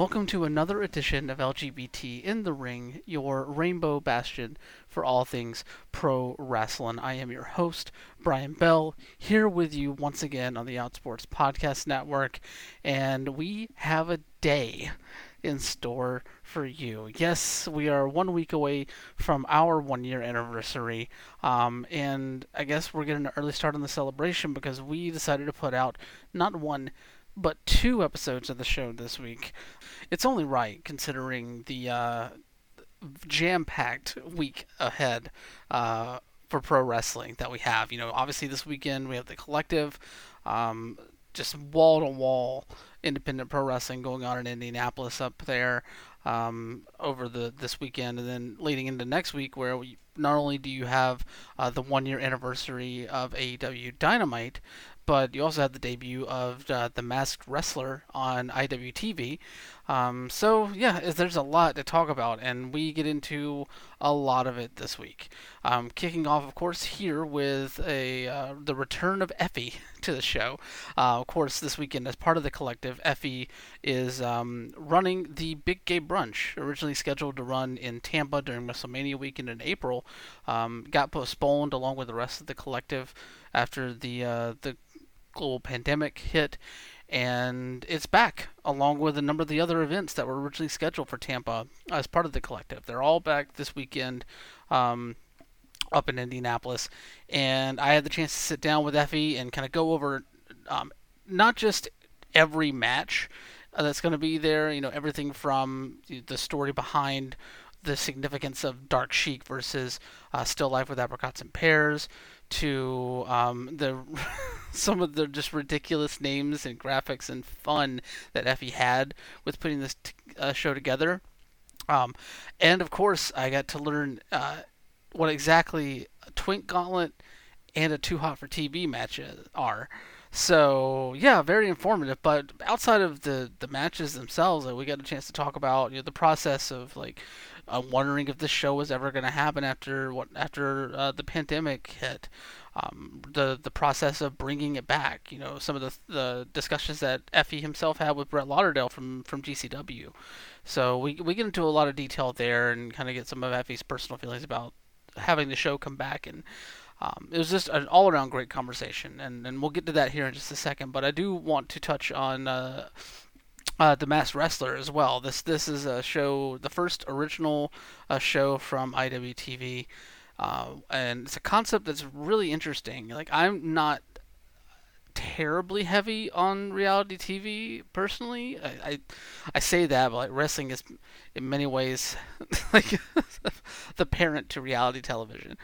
welcome to another edition of LGBT in the Ring, your rainbow bastion for all things pro wrestling. I am your host, Brian Bell, here with you once again on the Outsports Podcast Network, and we have a day in store for you. Yes, we are one week away from our one year anniversary, um, and I guess we're getting an early start on the celebration because we decided to put out not one but two episodes of the show this week. It's only right considering the uh, jam-packed week ahead uh, for pro wrestling that we have. You know, obviously this weekend we have the collective, um, just wall to wall independent pro wrestling going on in Indianapolis up there um, over the this weekend, and then leading into next week where we not only do you have uh, the one year anniversary of AEW Dynamite, but you also had the debut of uh, the Masked Wrestler on IWTV. Um, so yeah, there's a lot to talk about, and we get into a lot of it this week. Um, kicking off, of course, here with a uh, the return of Effy to the show. Uh, of course, this weekend, as part of the collective, Effy is um, running the Big Gay Brunch, originally scheduled to run in Tampa during WrestleMania weekend in April, um, got postponed along with the rest of the collective after the uh, the global pandemic hit, and it's back along with a number of the other events that were originally scheduled for Tampa as part of the collective. They're all back this weekend. Um, up in Indianapolis, and I had the chance to sit down with Effy and kind of go over um, not just every match uh, that's going to be there, you know, everything from the story behind the significance of Dark Sheik versus uh, Still Life with Apricots and Pears to um, the some of the just ridiculous names and graphics and fun that Effy had with putting this t- uh, show together. Um, and of course, I got to learn uh, what exactly a Twink Gauntlet and a Too Hot for TV match are. So yeah, very informative. But outside of the the matches themselves, like, we got a chance to talk about you know the process of like uh, wondering if this show was ever going to happen after what after uh, the pandemic hit. Um, the the process of bringing it back. You know, some of the the discussions that Effy himself had with Brett Lauderdale from from GCW. So we we get into a lot of detail there and kind of get some of Effy's personal feelings about having the show come back and. Um, it was just an all-around great conversation, and, and we'll get to that here in just a second. But I do want to touch on uh, uh, the Masked Wrestler as well. This this is a show, the first original uh, show from IWTV, uh, and it's a concept that's really interesting. Like I'm not terribly heavy on reality TV personally. I, I, I say that, but like wrestling is in many ways like the parent to reality television.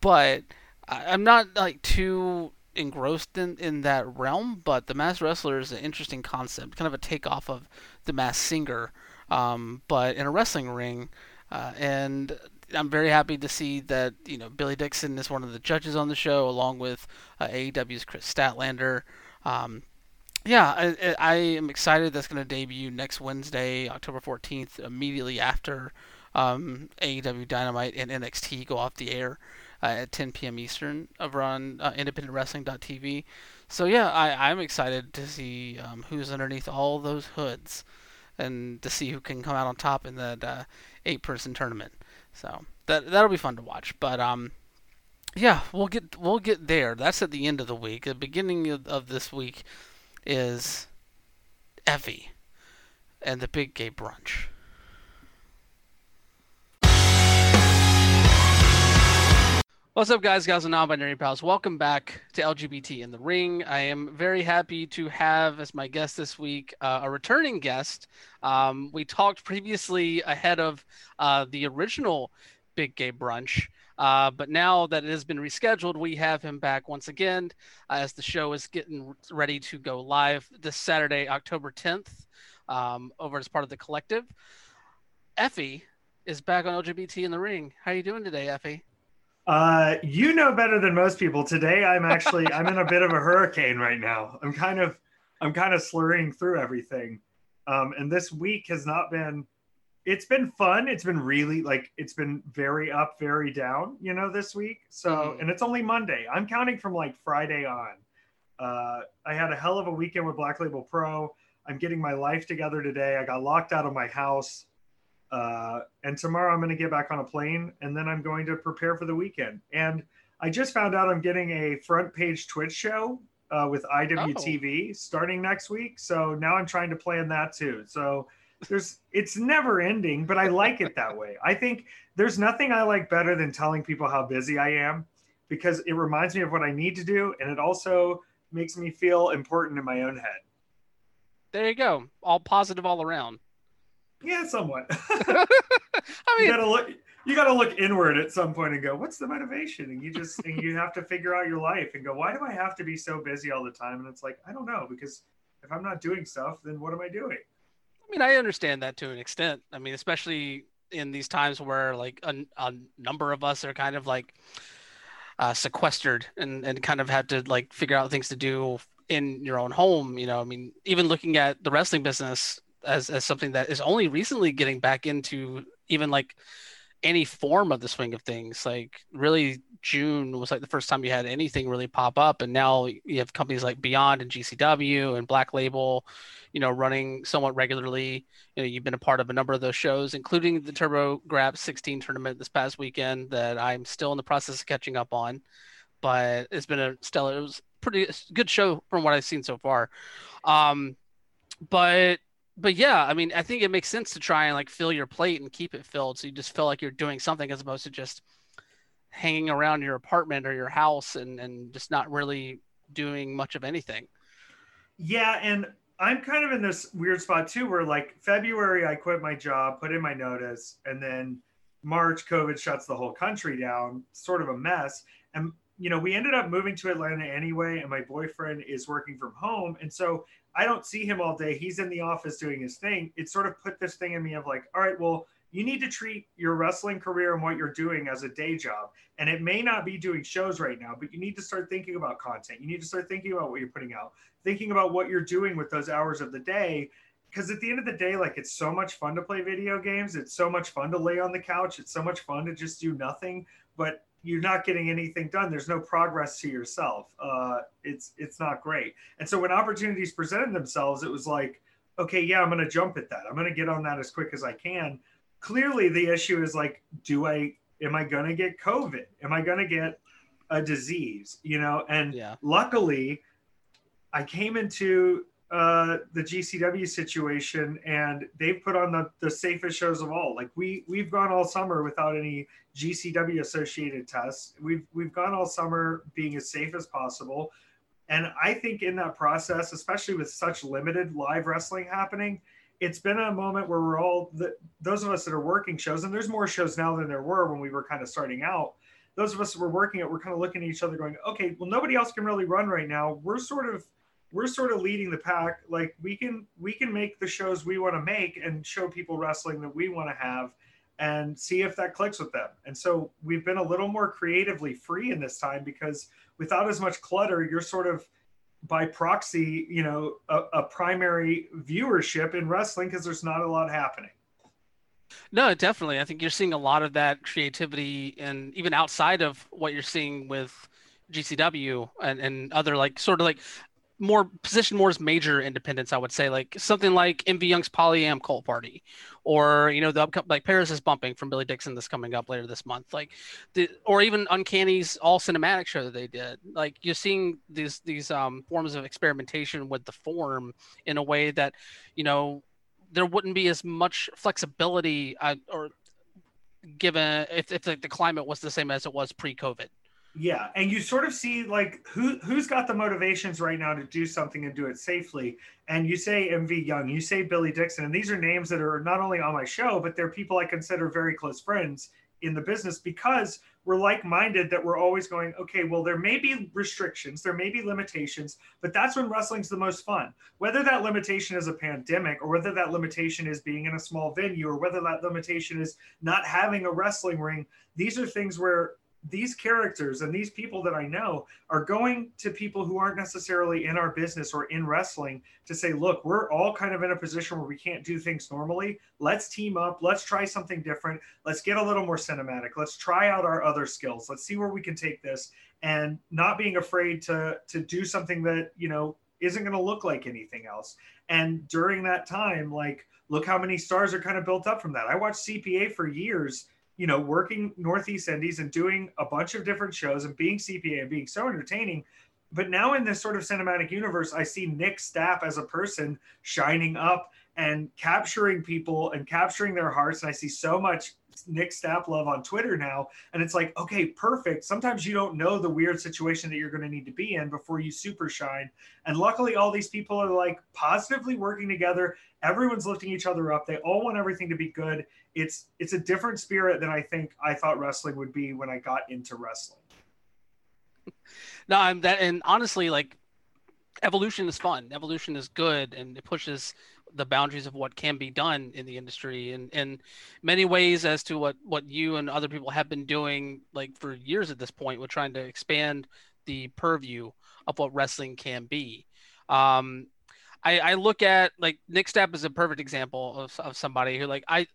But I, I'm not like too engrossed in, in that realm, but the Masked Wrestler is an interesting concept, kind of a takeoff of the Masked Singer, um, but in a wrestling ring. Uh, and I'm very happy to see that you know Billy Dixon is one of the judges on the show, along with uh, AEW's Kris Statlander. Um, yeah, I, I, am excited. That's going to debut next Wednesday, October 14th, immediately after um, AEW Dynamite and NXT go off the air uh, at 10 p.m. Eastern over on uh, independentwrestling.tv. So yeah, I, I'm excited to see um, who's underneath all those hoods and to see who can come out on top in that uh, eight-person tournament. So that that'll be fun to watch. But um, yeah, we'll get we'll get there. That's at the end of the week. The beginning of, of this week is Effy and the Big Gay Brunch. What's up, guys, guys, and non-binary pals? Welcome back to LGBT in the Ring. I am very happy to have as my guest this week uh, a returning guest. Um, we talked previously ahead of uh, the original Big Gay Brunch, uh, but now that it has been rescheduled, we have him back once again uh, as the show is getting ready to go live this Saturday, October 10th, um, over as part of the collective. Effy is back on LGBT in the Ring. How are you doing today, Effy? Uh, you know better than most people. Today, I'm actually I'm in a bit of a hurricane right now. I'm kind of I'm kind of slurring through everything, um, and this week has not been. It's been fun. It's been really like it's been very up, very down. You know, this week. So, mm. and it's only Monday. I'm counting from like Friday on. Uh, I had a hell of a weekend with Black Label Pro. I'm getting my life together today. I got locked out of my house. Uh, and tomorrow I'm going to get back on a plane and then I'm going to prepare for the weekend. And I just found out I'm getting a front page Twitch show uh, with IWTV oh. starting next week. So now I'm trying to plan that too. So there's it's never ending, but I like it that way. I think there's nothing I like better than telling people how busy I am because it reminds me of what I need to do and it also makes me feel important in my own head. There you go. All positive all around. Yeah, somewhat. I mean, you gotta look. You gotta look inward at some point and go, "What's the motivation?" And you just and you have to figure out your life and go, "Why do I have to be so busy all the time?" And it's like, I don't know, because if I'm not doing stuff, then what am I doing? I mean, I understand that to an extent. I mean, especially in these times where like a, a number of us are kind of like uh, sequestered and, and kind of had to like figure out things to do in your own home. You know, I mean, even looking at the wrestling business as, as something that is only recently getting back into even like any form of the swing of things. Like really June was like the first time you had anything really pop up. And now you have companies like Beyond and GCW and Black Label, you know, running somewhat regularly. You know, you've been a part of a number of those shows, including the Turbo Graps 16 tournament this past weekend that I'm still in the process of catching up on. But it's been a stellar, it was pretty good show from what I've seen so far. Um, but but yeah, I mean, I think it makes sense to try and like fill your plate and keep it filled, so you just feel like you're doing something as opposed to just hanging around your apartment or your house and and just not really doing much of anything. Yeah, and I'm kind of in this weird spot too, where like February I quit my job, put in my notice, and then March COVID shuts the whole country down, sort of a mess. And you know, we ended up moving to Atlanta anyway, and my boyfriend is working from home, and so I don't see him all day. He's in the office doing his thing. It sort of put this thing in me of like, all right, well, you need to treat your wrestling career and what you're doing as a day job. And it may not be doing shows right now, but you need to start thinking about content. You need to start thinking about what you're putting out, thinking about what you're doing with those hours of the day. Because at the end of the day, like it's so much fun to play video games. It's so much fun to lay on the couch. It's so much fun to just do nothing. But you're not getting anything done. There's no progress to yourself. Uh, it's it's not great. And so when opportunities presented themselves, it was like, okay, yeah, I'm going to jump at that. I'm going to get on that as quick as I can. Clearly, the issue is like, do I am I going to get COVID? Am I going to get a disease? You know, and yeah. luckily, I came into uh, the GCW situation, and they've put on the, the safest shows of all. Like we we've gone all summer without any GCW associated tests. We've we've gone all summer being as safe as possible, and I think in that process, especially with such limited live wrestling happening, it's been a moment where we're all the, those of us that are working shows, and there's more shows now than there were when we were kind of starting out. Those of us that were working it, we're kind of looking at each other, going, "Okay, well, nobody else can really run right now. We're sort of." We're sort of leading the pack. Like we can we can make the shows we want to make and show people wrestling that we want to have and see if that clicks with them. And so we've been a little more creatively free in this time because without as much clutter you're sort of by proxy you know a, a primary viewership in wrestling because there's not a lot happening. No, definitely. I think you're seeing a lot of that creativity, and even outside of what you're seeing with GCW and, and other like sort of like more position more as major independents, I would say, like something like MV Young's Polyam Cult Party, or you know the upcoming like Paris is bumping from Billy Dixon that's coming up later this month, like the or even Uncanny's all cinematic show that they did. Like you're seeing these these um, forms of experimentation with the form in a way that you know there wouldn't be as much flexibility uh, or given if, if the, the climate was the same as it was pre-COVID. Yeah, and you sort of see like who who's got the motivations right now to do something and do it safely. And you say MV Young, you say Billy Dixon, and these are names that are not only on my show, but they're people I consider very close friends in the business because we're like-minded that we're always going okay well there may be restrictions there may be limitations but that's when wrestling's the most fun whether that limitation is a pandemic or whether that limitation is being in a small venue or whether that limitation is not having a wrestling ring these are things where these characters and these people that I know are going to people who aren't necessarily in our business or in wrestling to say, look, we're all kind of in a position where we can't do things normally. Let's team up. Let's try something different. Let's get a little more cinematic. Let's try out our other skills. Let's see where we can take this and not being afraid to to do something that, you know, isn't going to look like anything else. And during that time, like, look how many stars are kind of built up from that. I watched CPA for years, you know, working Northeast Indies and doing a bunch of different shows and being CPA and being so entertaining. But now in this sort of cinematic universe, I see Nick Stapp as a person shining up and capturing people and capturing their hearts. And I see so much Nick Stapp love on Twitter now. And it's like, okay, perfect. Sometimes you don't know the weird situation that you're going to need to be in before you super shine. And luckily, all these people are like positively working together. Everyone's lifting each other up. They all want everything to be good. It's it's a different spirit than I think I thought wrestling would be when I got into wrestling. No, I'm that, and honestly, like evolution is fun. Evolution is good, and it pushes the boundaries of what can be done in the industry and in many ways as to what what you and other people have been doing like for years at this point with trying to expand the purview of what wrestling can be. Um i i look at like nick stapp is a perfect example of, of somebody who like i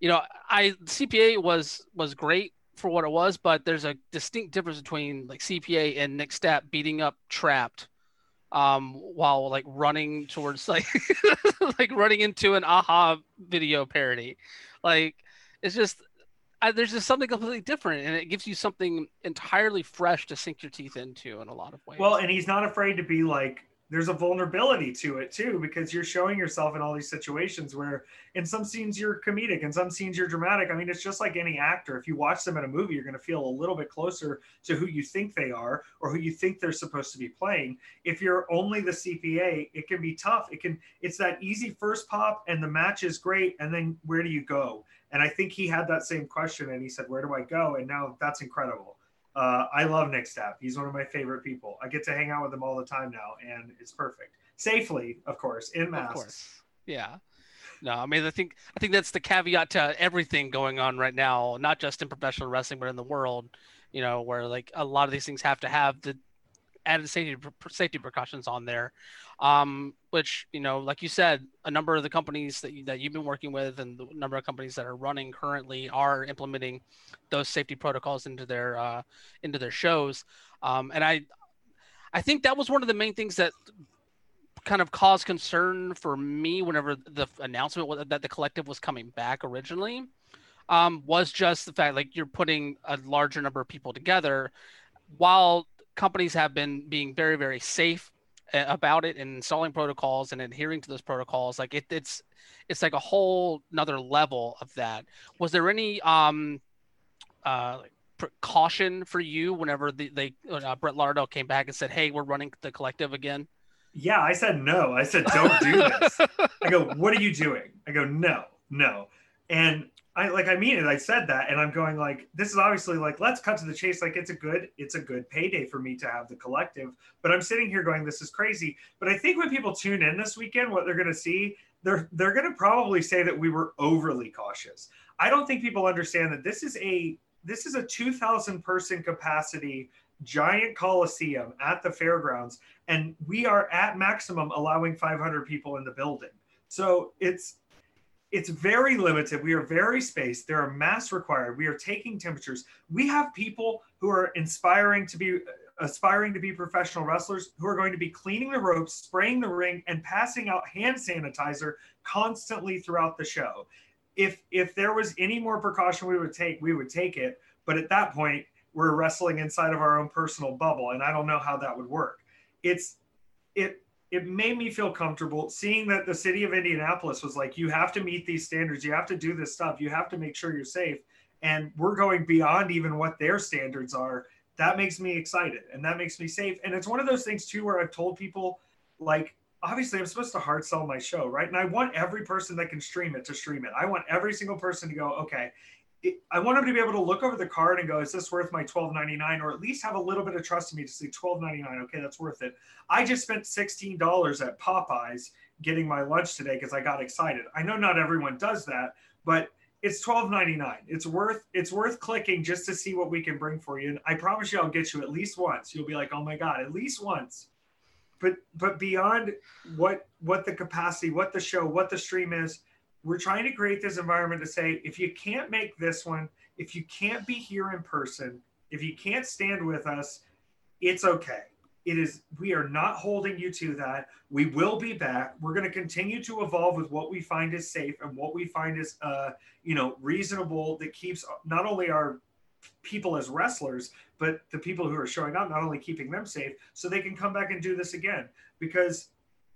you know i cpa was was great for what it was but there's a distinct difference between like cpa and nick stapp beating up trapped um, while like running towards like like running into an aha video parody. Like it's just I, there's just something completely different, and it gives you something entirely fresh to sink your teeth into in a lot of ways. Well, and he's not afraid to be like there's a vulnerability to it too because you're showing yourself in all these situations where in some scenes you're comedic in some scenes you're dramatic. I mean it's just like any actor. If you watch them in a movie you're going to feel a little bit closer to who you think they are or who you think they're supposed to be playing. If you're only the cpa it can be tough. It can it's that easy first pop and the match is great and then where do you go? And i think he had that same question and he said where do i go? And now that's incredible uh, I love Nick Stapp. He's one of my favorite people. I get to hang out with him all the time now, and it's perfect. Safely, of course, in masks. Of course. Yeah. No, I mean, I think I think that's the caveat to everything going on right now, not just in professional wrestling, but in the world. You know, where like a lot of these things have to have the added safety safety precautions on there, um, which you know, like you said, a number of the companies that you, that you've been working with and the number of companies that are running currently are implementing those safety protocols into their uh, into their shows, um, and I I think that was one of the main things that kind of caused concern for me whenever the announcement that the collective was coming back originally um, was just the fact like you're putting a larger number of people together while companies have been being very very safe uh, about it and installing protocols and adhering to those protocols like it, it's it's like a whole another level of that. Was there any um uh precaution for you whenever the, they uh, Brett Lauderdale came back and said hey we're running the collective again yeah i said no. I said don't do this. I go what are you doing? I go no no. And I like I mean it. I said that, and I'm going like this is obviously like let's cut to the chase. Like it's a good it's a good payday for me to have the collective. But I'm sitting here going this is crazy. But I think when people tune in this weekend, what they're going to see they're they're going to probably say that we were overly cautious. I don't think people understand that this is a this is a 2,000 person capacity giant coliseum at the fairgrounds, and we are at maximum allowing 500 people in the building. So it's it's very limited. We are very spaced. There are masks required. We are taking temperatures. We have people who are inspiring to be aspiring to be professional wrestlers who are going to be cleaning the ropes, spraying the ring, and passing out hand sanitizer constantly throughout the show. If if there was any more precaution we would take, we would take it. But at that point, we're wrestling inside of our own personal bubble, and I don't know how that would work. It's it it made me feel comfortable seeing that the city of Indianapolis was like, you have to meet these standards, you have to do this stuff, you have to make sure you're safe. And we're going beyond even what their standards are. That makes me excited and that makes me safe. And it's one of those things too where I've told people, like, obviously I'm supposed to hard sell my show, right? And I want every person that can stream it to stream it. I want every single person to go, okay, I want them to be able to look over the card and go, is this worth my twelve ninety nine, or at least have a little bit of trust in me to say twelve ninety nine. Okay, that's worth it. I just spent sixteen dollars at Popeyes getting my lunch today because I got excited. I know not everyone does that, but it's twelve ninety nine. It's worth it's worth clicking just to see what we can bring for you. And I promise you, I'll get you at least once. You'll be like, oh my god, at least once. But but beyond what what the capacity, what the show, what the stream is we're trying to create this environment to say if you can't make this one, if you can't be here in person, if you can't stand with us, it's okay. it is we are not holding you to that. We will be back. We're going to continue to evolve with what we find is safe and what we find is uh you know reasonable that keeps not only our people as wrestlers but the people who are showing up not only keeping them safe so they can come back and do this again. Because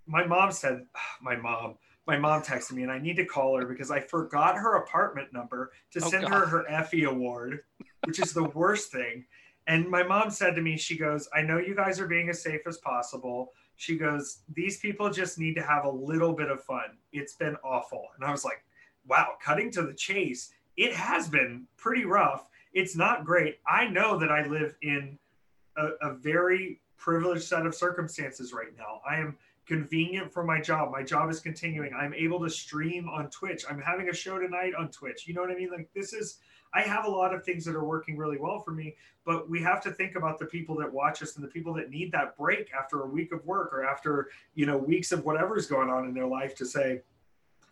my mom said my mom my mom texted me and i need to call her because i forgot her apartment number to Oh, send God. her her effy award which is the worst thing and my mom said to me, she goes, I know you guys are being as safe as possible. She goes, these people just need to have a little bit of fun. It's been awful. And I was like, wow, cutting to the chase, it has been pretty rough. It's not great. I know that I live in a, a very privileged set of circumstances right now. I am convenient for my job. My job is continuing. I'm able to stream on Twitch. I'm having a show tonight on Twitch. You know what I mean? Like, this is, I have a lot of things that are working really well for me but we have to think about the people that watch us and the people that need that break after a week of work or after you know weeks of whatever's going on in their life to say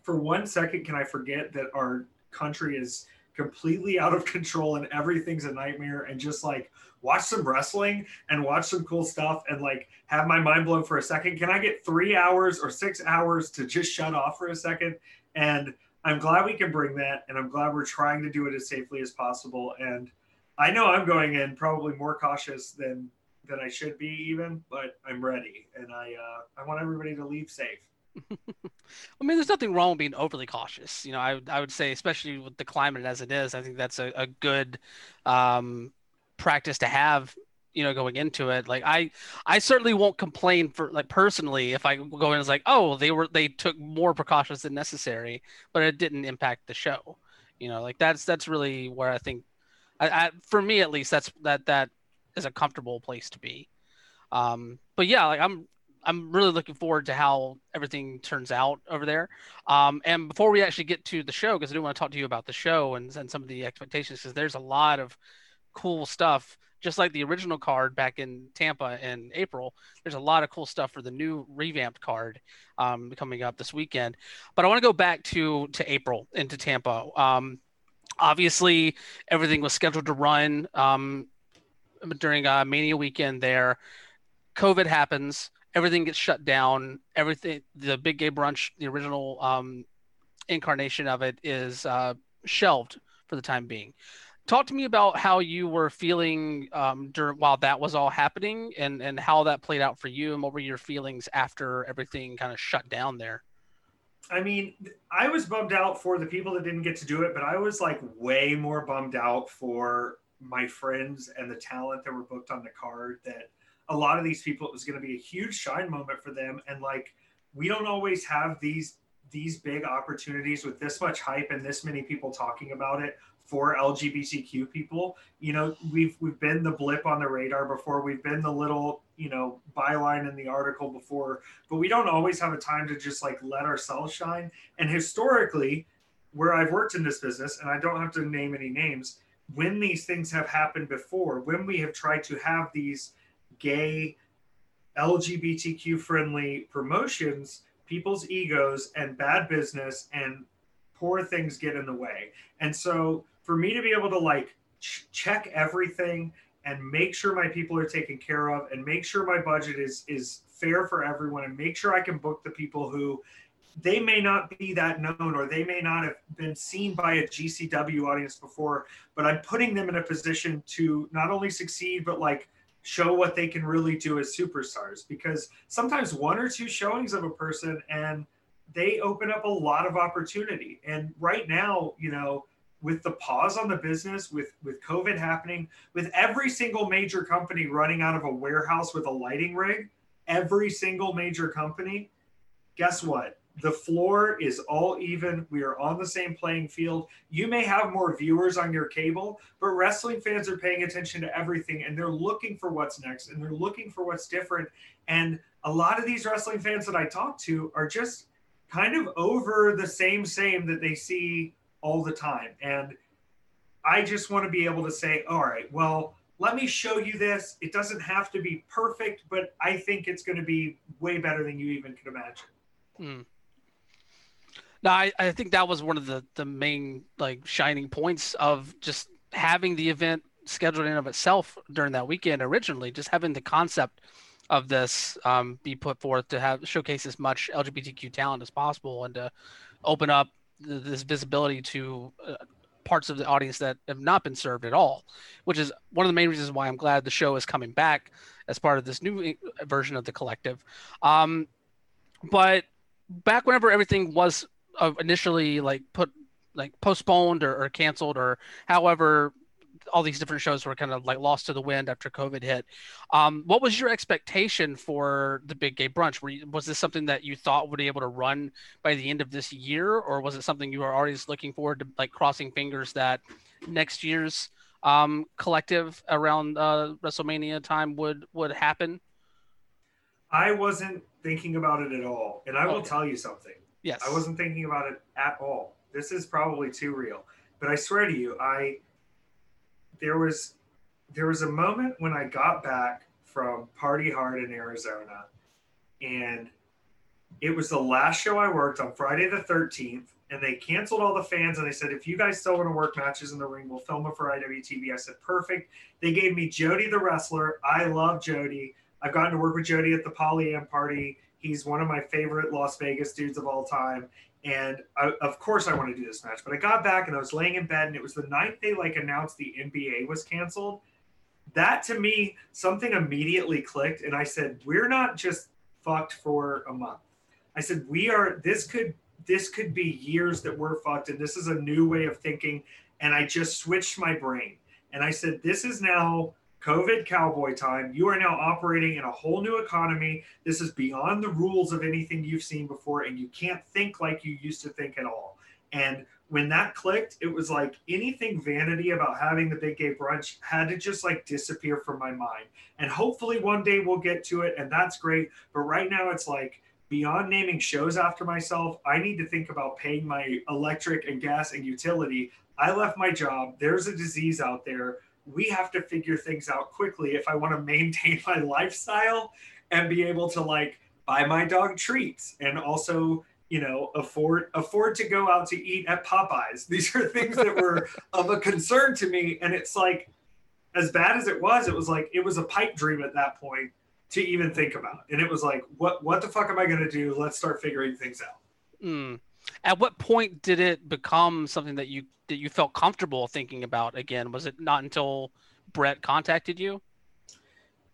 for one second can i forget that our country is completely out of control and everything's a nightmare and just like watch some wrestling and watch some cool stuff and like have my mind blown for a second can i get three hours or six hours to just shut off for a second and i'm glad we can bring that and i'm glad we're trying to do it as safely as possible and I know I'm going in probably more cautious than than I should be even, but I'm ready and I uh, I want everybody to leave safe. I mean, there's nothing wrong with being overly cautious. You know, I I would say, especially with the climate as it is, I think that's a, a good um, practice to have. You know, going into it, like I, I certainly won't complain for like personally if I go in as like, oh, they were they took more precautions than necessary, but it didn't impact the show. You know, like that's that's really where I think, I, I for me at least, that's that that is a comfortable place to be. Um, but yeah, like I'm I'm really looking forward to how everything turns out over there. Um, and before we actually get to the show, because I do want to talk to you about the show and, and some of the expectations, because there's a lot of cool stuff, just like the original card back in Tampa in April. There's a lot of cool stuff for the new revamped card um, coming up this weekend. But I want to go back to to April into Tampa. Um, obviously, everything was scheduled to run um, during uh, Mania weekend there. COVID happens everything gets shut down. Everything, the Big Gay Brunch, the original um, incarnation of it, is uh, shelved for the time being. Talk to me about how you were feeling um, during while that was all happening, and and how that played out for you, and what were your feelings after everything kind of shut down there. I mean, I was bummed out for the people that didn't get to do it, but I was like way more bummed out for my friends and the talent that were booked on the card that a lot of these people it was going to be a huge shine moment for them and like we don't always have these these big opportunities with this much hype and this many people talking about it for LGBTQ people. You know, we've we've been the blip on the radar before. We've been the little, you know, byline in the article before, but we don't always have a time to just like let ourselves shine. And historically, where I've worked in this business, and I don't have to name any names, when these things have happened before, when we have tried to have these gay LGBTQ friendly promotions, people's egos and bad business and poor things get in the way. And so for me to be able to like ch- check everything and make sure my people are taken care of and make sure my budget is is fair for everyone and make sure I can book the people who they may not be that known or they may not have been seen by a GCW audience before, but I'm putting them in a position to not only succeed but like show what they can really do as superstars because sometimes one or two showings of a person and they open up a lot of opportunity. And right now you know with the pause on the business with with covid happening with every single major company running out of a warehouse with a lighting rig every single major company guess what the floor is all even. We are on the same playing field. You may have more viewers on your cable, but wrestling fans are paying attention to everything and they're looking for what's next and they're looking for what's different. And a lot of these wrestling fans that I talk to are just kind of over the same same that they see all the time. And I just want to be able to say, all right, well, let me show you this. It doesn't have to be perfect, but I think it's going to be way better than you even could imagine. Hmm. No, I, I think that was one of the, the main like shining points of just having the event scheduled in of itself during that weekend originally, just having the concept of this um, be put forth to have showcase as much LGBTQ talent as possible and to open up th- this visibility to uh, parts of the audience that have not been served at all, which is one of the main reasons why I'm glad the show is coming back as part of this new uh, version of the collective. Um, but back whenever everything was uh, initially like put like postponed or, or canceled or however all these different shows were kind of like lost to the wind after COVID hit. Um, what was your expectation for the Big Gay Brunch? You, was this something that you thought would be able to run by the end of this year, or was it something you were already looking forward to, like crossing fingers that next year's um, collective around uh, WrestleMania time would would happen? I wasn't thinking about it at all, and I will tell you something. Yes, I wasn't thinking about it at all. This is probably too real, but I swear to you, I there was there was a moment when I got back from Party Hard in Arizona, and it was the last show I worked on Friday the 13th, and they canceled all the fans. And they said, if you guys still want to work matches in the ring, we'll film it for IWTV. I said, perfect. They gave me Jody the wrestler. I love Jody. I've gotten to work with Jody at the Polyam party. He's one of my favorite Las Vegas dudes of all time. And I, of course, I want to do this match. But I got back and I was laying in bed, and it was the night they like announced the NBA was canceled. That to me, something immediately clicked, and I said, "We're not just fucked for a month." I said, "We are. This could this could be years that we're fucked, and this is a new way of thinking." And I just switched my brain, and I said, "This is now." COVID cowboy time. You are now operating in a whole new economy. This is beyond the rules of anything you've seen before, and you can't think like you used to think at all. And when that clicked, it was like anything vanity about having the big gay brunch had to just like disappear from my mind. And hopefully one day we'll get to it, and that's great. But right now, it's like beyond naming shows after myself, I need to think about paying my electric and gas and utility. I left my job. There's a disease out there we have to figure things out quickly if I want to maintain my lifestyle and be able to like buy my dog treats and also you know afford afford to go out to eat at Popeyes. These are things that were of a concern to me and it's like as bad as it was it was like it was a pipe dream at that point to even think about. And it was like what what the fuck am I going to do? Let's start figuring things out. Mm. At what point did it become something that you that you felt comfortable thinking about again? Was it not until Brett contacted you?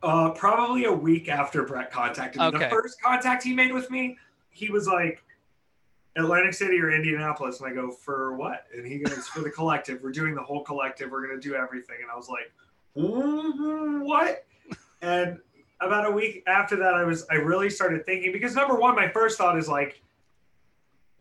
Uh, probably a week after Brett contacted me. Okay. The first contact he made with me, he was like, Atlantic City or Indianapolis. And I go, for what? And he goes, for the collective. We're doing the whole collective. We're going to do everything. And I was like, what? And about a week after that, I was, I really started thinking because number one, my first thought is like,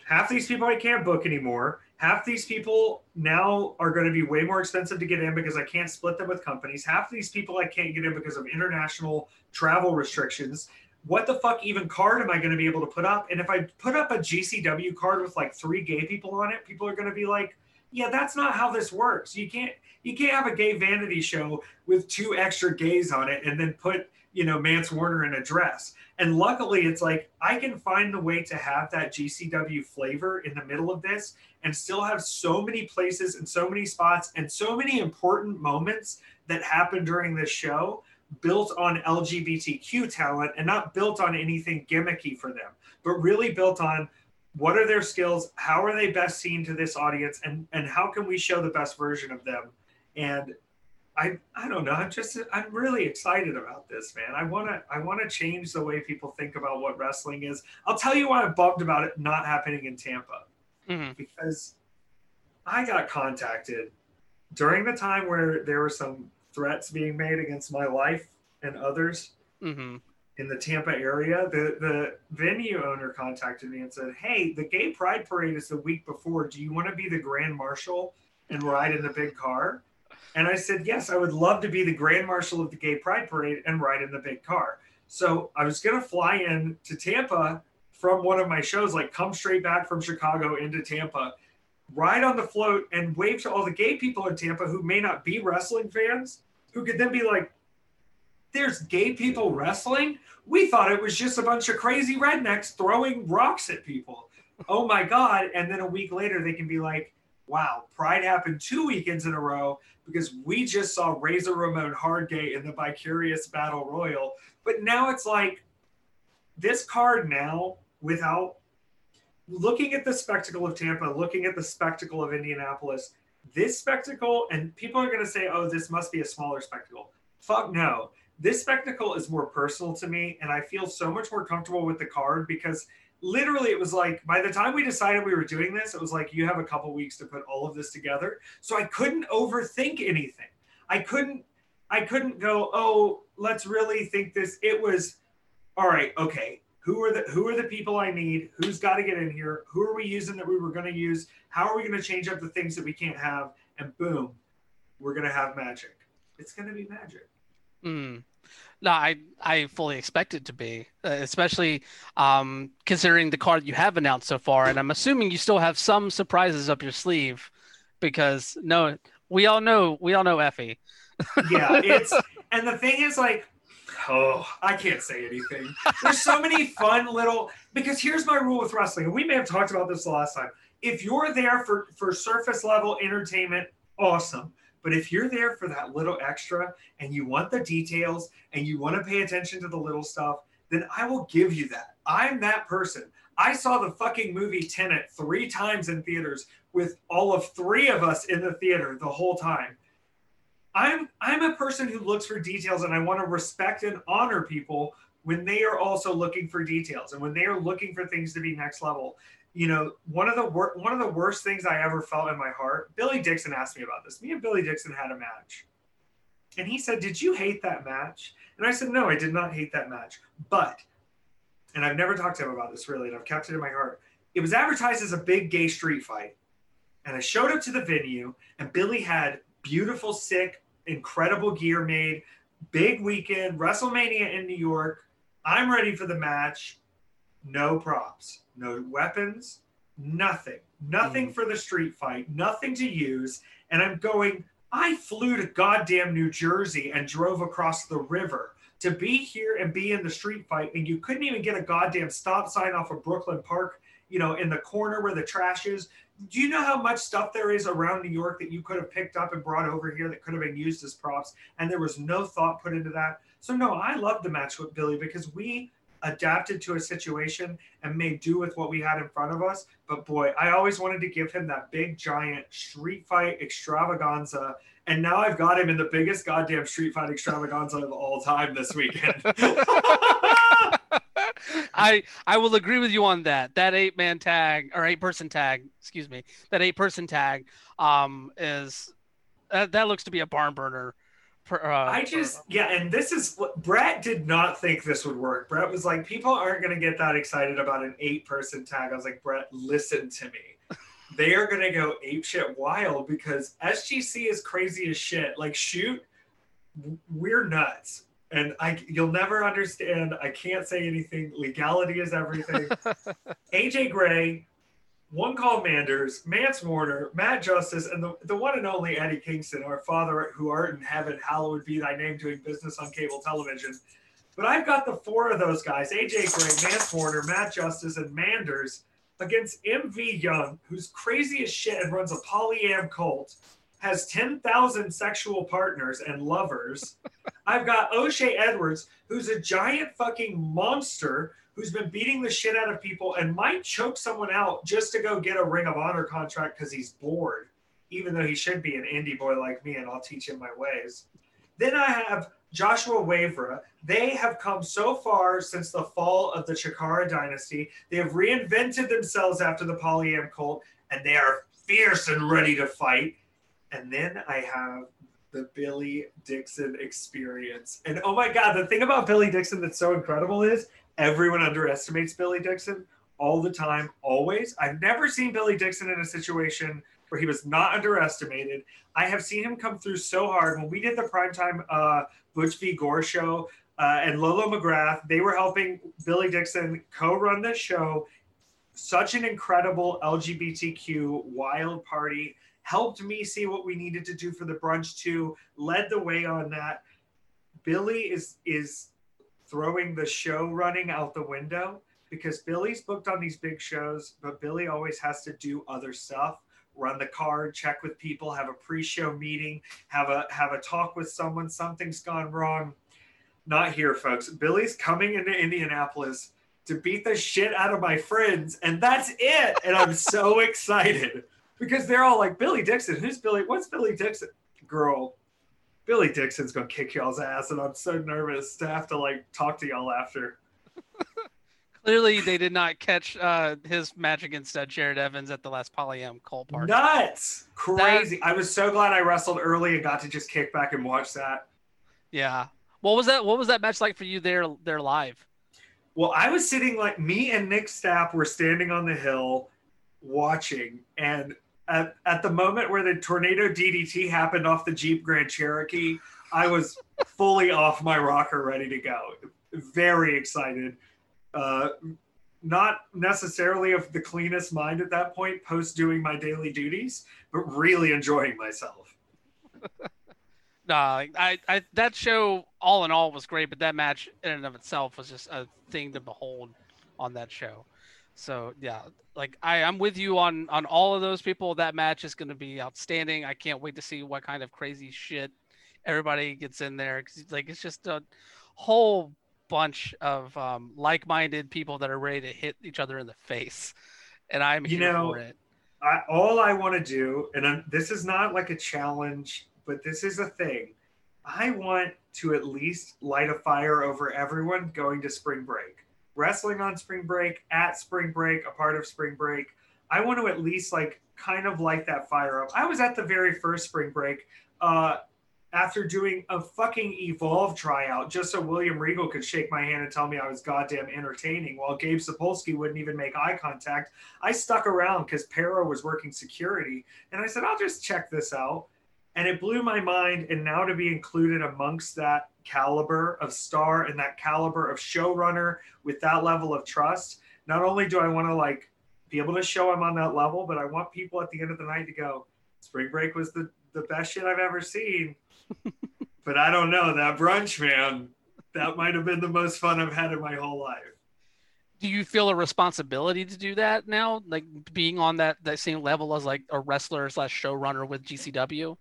half these people I can't book anymore. Half these people now are going to be way more expensive to get in because I can't split them with companies. Half these people I can't get in because of international travel restrictions. What the fuck even card am I going to be able to put up? And if I put up a GCW card with like three gay people on it, people are going to be like, "Yeah, that's not how this works. You can't you can't have a gay vanity show with two extra gays on it and then put you know Mance Warner in a dress. And luckily, it's like I can find the way to have that GCW flavor in the middle of this and still have so many places and so many spots and so many important moments that happen during this show built on LGBTQ talent and not built on anything gimmicky for them, but really built on what are their skills, how are they best seen to this audience, and and how can we show the best version of them. And I I don't know. I'm just I'm really excited about this, man. I wanna I wanna change the way people think about what wrestling is. I'll tell you why I'm bummed about it not happening in Tampa. Mm-hmm. Because I got contacted during the time where there were some threats being made against my life and others mm-hmm. in the Tampa area. The the venue owner contacted me and said, "Hey, the Gay Pride Parade is the week before. Do you want to be the grand marshal and ride in the big car?" And I said, yes, I would love to be the grand marshal of the Gay Pride Parade and ride in the big car. So I was going to fly in to Tampa from one of my shows, like come straight back from Chicago into Tampa, ride on the float and wave to all the gay people in Tampa who may not be wrestling fans, who could then be like, there's gay people wrestling? We thought it was just a bunch of crazy rednecks throwing rocks at people. Oh my God. And then a week later, they can be like, wow, Pride happened two weekends in a row because we just saw Razor Ramon Hard Gay in the Vicarious Battle Royal. But now it's like this card now, without looking at the spectacle of Tampa, looking at the spectacle of Indianapolis, this spectacle, and people are going to say, oh, this must be a smaller spectacle. Fuck no. This spectacle is more personal to me, and I feel so much more comfortable with the card because literally it was like by the time we decided we were doing this it was like you have a couple weeks to put all of this together. So i couldn't overthink anything. I couldn't i couldn't go oh let's really think this. It was all right okay who are the who are the people i need? Who's got to get in here? Who are we using that we were going to use? How are we going to change up the things that we can't have? And boom we're going to have magic. It's going to be magic. Mm. No, I I fully expect it to be, uh, especially um, considering the card you have announced so far, and I'm assuming you still have some surprises up your sleeve, because no, we all know we all know Effy. yeah, it's and the thing is like, oh, I can't say anything. There's so many fun little because here's my rule with wrestling, and we may have talked about this the last time. If you're there for for surface level entertainment, awesome. But if you're there for that little extra and you want the details and you want to pay attention to the little stuff, then I will give you that. I'm that person. I saw the fucking movie Tenet three times in theaters with all of three of us in the theater the whole time. I'm I'm a person who looks for details and I want to respect and honor people when they are also looking for details and when they are looking for things to be next level you know, one of the wor- one of the worst things I ever felt in my heart. Billy Dixon asked me about this. Me and Billy Dixon had a match, and he said, "Did you hate that match?" And I said, "No, I did not hate that match, but." And I've never talked to him about this really, and I've kept it in my heart. It was advertised as a big gay street fight, and I showed up to the venue, and Billy had beautiful, sick, incredible gear made, big weekend, WrestleMania in New York. I'm ready for the match. No props no weapons, nothing, nothing mm. for the street fight, nothing to use. And I'm going, I flew to goddamn New Jersey and drove across the river to be here and be in the street fight. And you couldn't even get a goddamn stop sign off of Brooklyn Park, you know, in the corner where the trash is. Do you know how much stuff there is around New York that you could have picked up and brought over here that could have been used as props? And there was no thought put into that. So, no, I love the match with Billy because we adapted to a situation and made do with what we had in front of us. But boy, I always wanted to give him that big giant street fight extravaganza. And now I've got him in the biggest goddamn street fight extravaganza of all time this weekend. I I will agree with you on that. That eight man tag or eight person tag, excuse me, that eight person tag um is that, that looks to be a barn burner uh, I just yeah, and this is what Brett did not think this would work. Brett was like, people aren't going to get that excited about an eight-person tag. I was like, Brett, listen to me. they are going to go ape shit wild because SGC is crazy as shit. Like, shoot, we're nuts, and I you'll never understand. I can't say anything. Legality is everything. AJ Gray one call Manders, Mance Warner, Matt Justice, and the, the one and only Eddie Kingston, our Father who art in heaven, hallowed be thy name, doing business on cable television. But I've got the four of those guys AJ Gray, Mance Warner, Matt Justice, and Manders against MV Young, who's crazy as shit and runs a polyam cult, has 10,000 sexual partners and lovers. I've got O'Shea Edwards, who's a giant fucking monster who's been beating the shit out of people and might choke someone out just to go get a Ring of Honor contract because he's bored, even though he should be an indie boy like me and I'll teach him my ways. Then I have Joshua Wavra. They have come so far since the fall of the Chikara dynasty. They have reinvented themselves after the Polyam cult and they are fierce and ready to fight. And then I have the Billy Dixon experience. And oh my God, the thing about Billy Dixon that's so incredible is everyone underestimates Billy Dixon all the time, always. I've never seen Billy Dixon in a situation where he was not underestimated. I have seen him come through so hard. When we did the primetime uh, Butch v. Gore show uh, and Lolo McGrath, they were helping Billy Dixon co run this show. Such an incredible LGBTQ wild party. Helped me see what we needed to do for the brunch too. Led the way on that. Billy is is throwing the show running out the window because Billy's booked on these big shows, but Billy always has to do other stuff. run the card, check with people, have a pre-show meeting, have a have a talk with someone. Something's gone wrong. Not here, folks. Billy's coming into Indianapolis to beat the shit out of my friends, and that's it. And I'm so excited because they're all like, Billy Dixon, who's Billy? What's Billy Dixon? Girl, Billy Dixon's gonna kick y'all's ass, and I'm so nervous to have to like talk to y'all after. Clearly, they did not catch uh, his match against uh, Jared Evans at the last Polyam Cole party. Nuts, crazy! That... I was so glad I wrestled early and got to just kick back and watch that. Yeah, what was that? What was that match like for you there? There live. Well, I was sitting like me and Nick Stapp were standing on the hill watching, and at, at the moment where the tornado DDT happened off the Jeep Grand Cherokee, I was fully off my rocker, ready to go. Very excited uh, not necessarily of the cleanest mind at that point post doing my daily duties, but really enjoying myself. nah, I, I that show all in all was great, but that match in and of itself was just a thing to behold on that show. So yeah, like I, I'm with you on on all of those people. That match is going to be outstanding. I can't wait to see what kind of crazy shit everybody gets in there. Cause like it's just a whole bunch of um, like-minded people that are ready to hit each other in the face, and I'm you here know, for it. I, all I want to do, and I'm, this is not like a challenge, but this is a thing. I want to at least light a fire over everyone going to spring break, wrestling on spring break, at spring break, a part of spring break. I want to at least like kind of light that fire up. I was at the very first spring break. Uh, after doing a fucking Evolve tryout just so William Regal could shake my hand and tell me I was goddamn entertaining while Gabe Sapolsky wouldn't even make eye contact. I stuck around because Parrow was working security and I said, I'll just check this out. And it blew my mind. And now to be included amongst that caliber of star and that caliber of showrunner with that level of trust, not only do I want to like be able to show I'm on that level, but I want people at the end of the night to go, Spring Break was the, the best shit I've ever seen but I don't know that brunch, man. That might have been the most fun I've had in my whole life. Do you feel a responsibility to do that now, like being on that that same level as like a wrestler slash showrunner with GCW?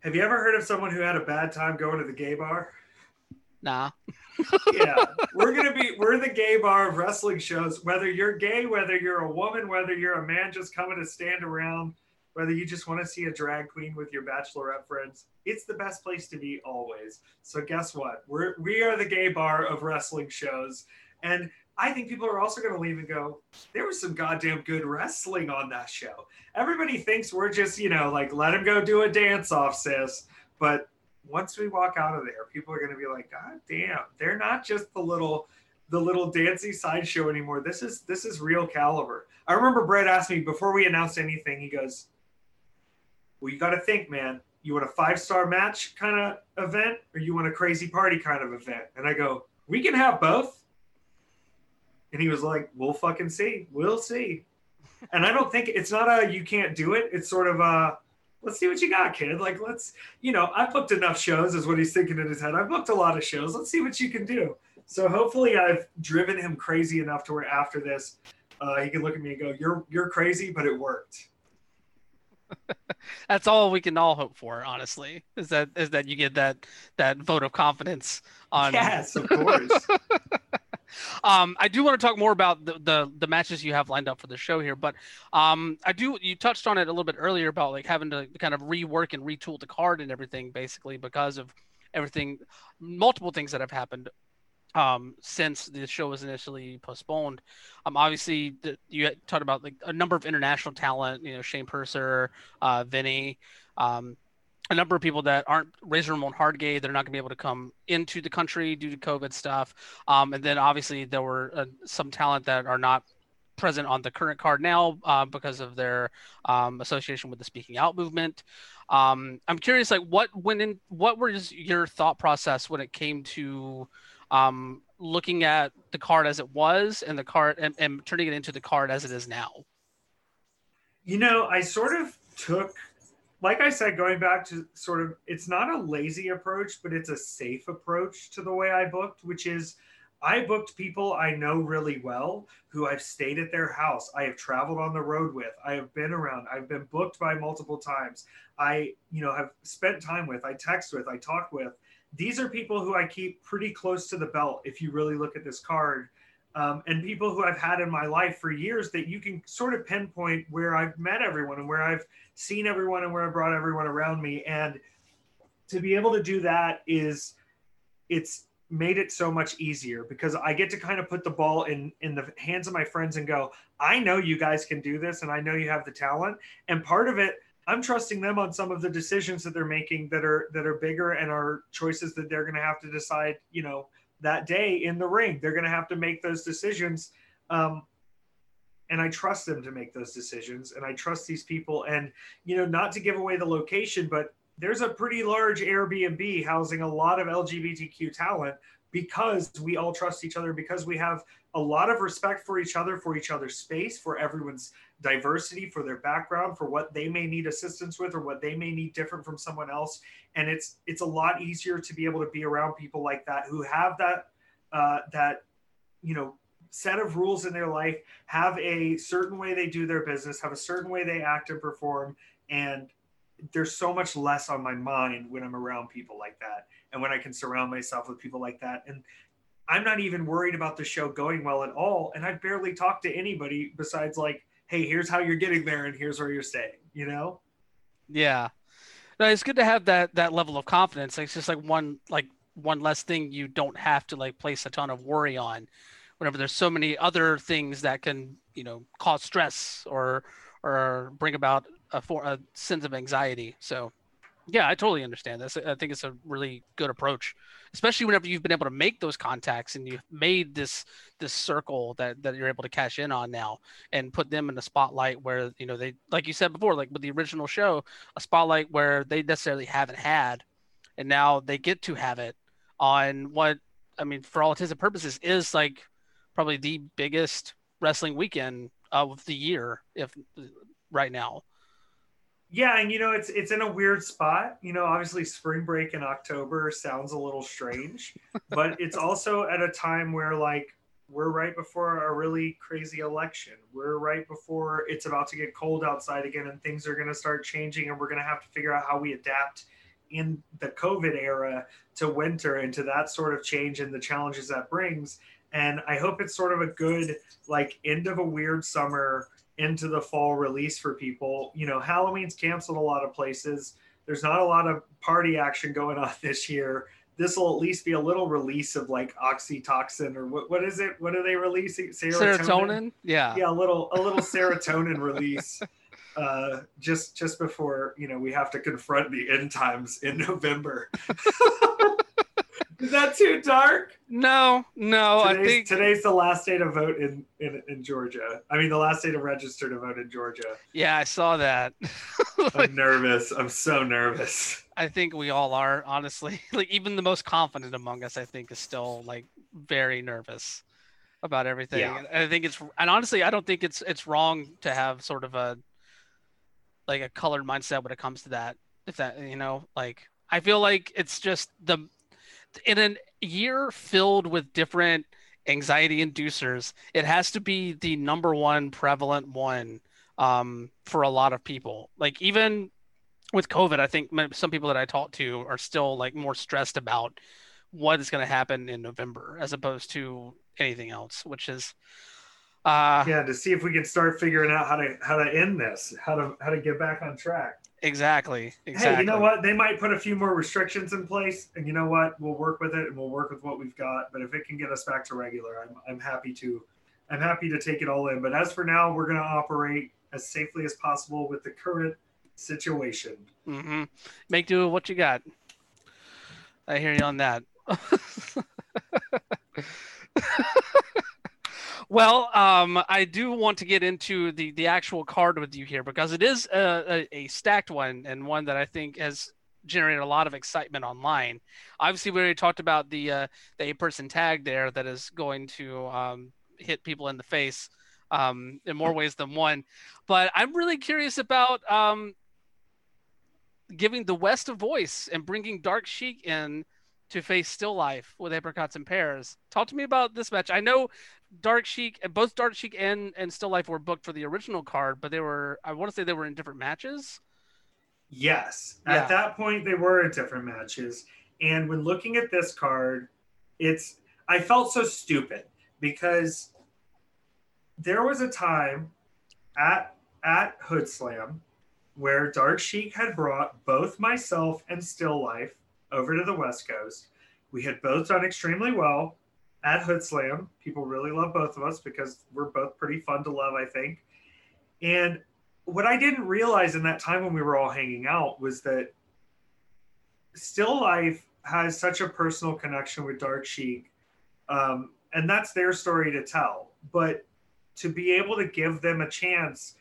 Have you ever heard of someone who had a bad time going to the gay bar? Nah. yeah, we're gonna be we're the gay bar of wrestling shows. Whether you're gay, whether you're a woman, whether you're a man just coming to stand around whether you just want to see a drag queen with your bachelorette friends, it's the best place to be always. So guess what? We're we are the gay bar of wrestling shows. And I think people are also going to leave and go, there was some goddamn good wrestling on that show. Everybody thinks we're just, you know, like, let him go do a dance off, sis. But once we walk out of there, people are going to be like, God damn, they're not just the little the little dancey sideshow anymore. This is this is real caliber. I remember Brett asked me before we announced anything, he goes, well, you got to think, man. You want a five star match kind of event, or you want a crazy party kind of event? And I go, we can have both. And he was like, we'll fucking see. We'll see. And I don't think it's not a you can't do it. It's sort of a let's see what you got, kid. Like, let's, you know, I've booked enough shows, is what he's thinking in his head. I've booked a lot of shows. Let's see what you can do. So hopefully, I've driven him crazy enough to where after this, uh, he can look at me and go, "You're you're crazy, but it worked." That's all we can all hope for, honestly, is that is that you get that that vote of confidence on. Yes, of course. um, I do want to talk more about the, the, the matches you have lined up for the show here, but um, I do. You touched on it a little bit earlier about like having to kind of rework and retool the card and everything, basically because of everything, multiple things that have happened um, since the show was initially postponed. Um, obviously, the, you talked about like a number of international talent. You know, Shane Purser, uh, Vinny, um, a number of people that aren't Razor Ramon Hard Gay. They're not going to be able to come into the country due to COVID stuff. Um, and then obviously there were uh, some talent that are not present on the current card now uh, because of their um, association with the speaking out movement. Um, I'm curious, like what went in, what was your thought process when it came to um, looking at the card as it was and the card and, and turning it into the card as it is now? You know, I sort of took, like I said, going back to sort of, it's not a lazy approach, but it's a safe approach to the way I booked, which is I booked people I know really well who I've stayed at their house. I have traveled on the road with. I have been around. I've been booked by multiple times. I, you know, have spent time with. I text with. I talk with. These are people who I keep pretty close to the belt. If you really look at this card, um, and people who I've had in my life for years that you can sort of pinpoint where I've met everyone and where I've seen everyone and where I brought everyone around me. And to be able to do that is it's made it so much easier because I get to kind of put the ball in in the hands of my friends and go, I know you guys can do this and I know you have the talent. And part of it, I'm trusting them on some of the decisions that they're making that are that are bigger and are choices that they're to have to decide, you know, that day in the ring. They're going to have to make those decisions. Um, and I trust them to make those decisions. And I trust these people. And, you know, not to give away the location, but there's a pretty large Airbnb housing a lot of LGBTQ talent because we all trust each other, because we have a lot of respect for each other, for each other's space, for everyone's diversity, for their background, for what they may need assistance with or what they may need different from someone else. And it's it's a lot easier to be able to be around people like that who have that uh, that you know set of rules in their life, have a certain way they do their business, have a certain way they act and perform, and there's so much less on my mind when I'm around people like that and when I can surround myself with people like that. And I'm not even worried about the show going well at all. And I barely talk to anybody besides like, hey, here's how you're getting there and here's where you're staying, you know? Yeah. No, it's good to have that that level of confidence. It's just like one like one less thing you don't have to like place a ton of worry on whenever there's so many other things that can, you know, cause stress or or bring about a, for, a sense of anxiety. So, yeah, I totally understand this. I think it's a really good approach, especially whenever you've been able to make those contacts and you've made this this circle that that you're able to cash in on now and put them in the spotlight where you know they like you said before, like with the original show, a spotlight where they necessarily haven't had, and now they get to have it on what I mean for all intents and purposes is like probably the biggest wrestling weekend of the year, if right now. Yeah, and you know it's it's in a weird spot. You know, obviously spring break in October sounds a little strange, but it's also at a time where like we're right before a really crazy election. We're right before it's about to get cold outside again and things are going to start changing and we're going to have to figure out how we adapt in the COVID era to winter and to that sort of change and the challenges that brings. And I hope it's sort of a good like end of a weird summer into the fall release for people. You know, Halloween's canceled a lot of places. There's not a lot of party action going on this year. This will at least be a little release of like oxytocin or what, what is it? What are they releasing? Serotonin? serotonin? Yeah. Yeah, a little a little serotonin release. Uh, just just before you know we have to confront the end times in November. Is that too dark? No, no. Today's, I think today's the last day to vote in, in in Georgia. I mean, the last day to register to vote in Georgia. Yeah, I saw that. I'm nervous. I'm so nervous. I think we all are, honestly. Like even the most confident among us, I think, is still like very nervous about everything. Yeah. And I think it's, and honestly, I don't think it's it's wrong to have sort of a like a colored mindset when it comes to that. If that, you know, like I feel like it's just the in a year filled with different anxiety inducers, it has to be the number one prevalent one um, for a lot of people. Like even with COVID, I think some people that I talk to are still like more stressed about what is going to happen in November as opposed to anything else, which is uh, yeah, to see if we can start figuring out how to how to end this, how to how to get back on track. Exactly. Exactly. Hey, you know what? They might put a few more restrictions in place, and you know what? We'll work with it, and we'll work with what we've got. But if it can get us back to regular, I'm I'm happy to, I'm happy to take it all in. But as for now, we're going to operate as safely as possible with the current situation. Mm-hmm. Make do with what you got. I hear you on that. Well, um, I do want to get into the the actual card with you here because it is a, a, a stacked one and one that I think has generated a lot of excitement online. Obviously, we already talked about the uh, the eight person tag there that is going to um, hit people in the face um, in more ways than one. But I'm really curious about um, giving the West a voice and bringing Dark Sheik in to face Still Life with Apricots and Pears. Talk to me about this match. I know Dark Sheik, both Dark Sheik and and Still Life were booked for the original card, but they were I want to say they were in different matches. Yes, at that point they were in different matches, and when looking at this card, it's I felt so stupid because there was a time at at Hood Slam where Dark Sheik had brought both myself and Still Life over to the West Coast. We had both done extremely well at Hood Slam. People really love both of us because we're both pretty fun to love, I think. And what I didn't realize in that time when we were all hanging out was that Still Life has such a personal connection with Dark Sheik, um, and that's their story to tell. But to be able to give them a chance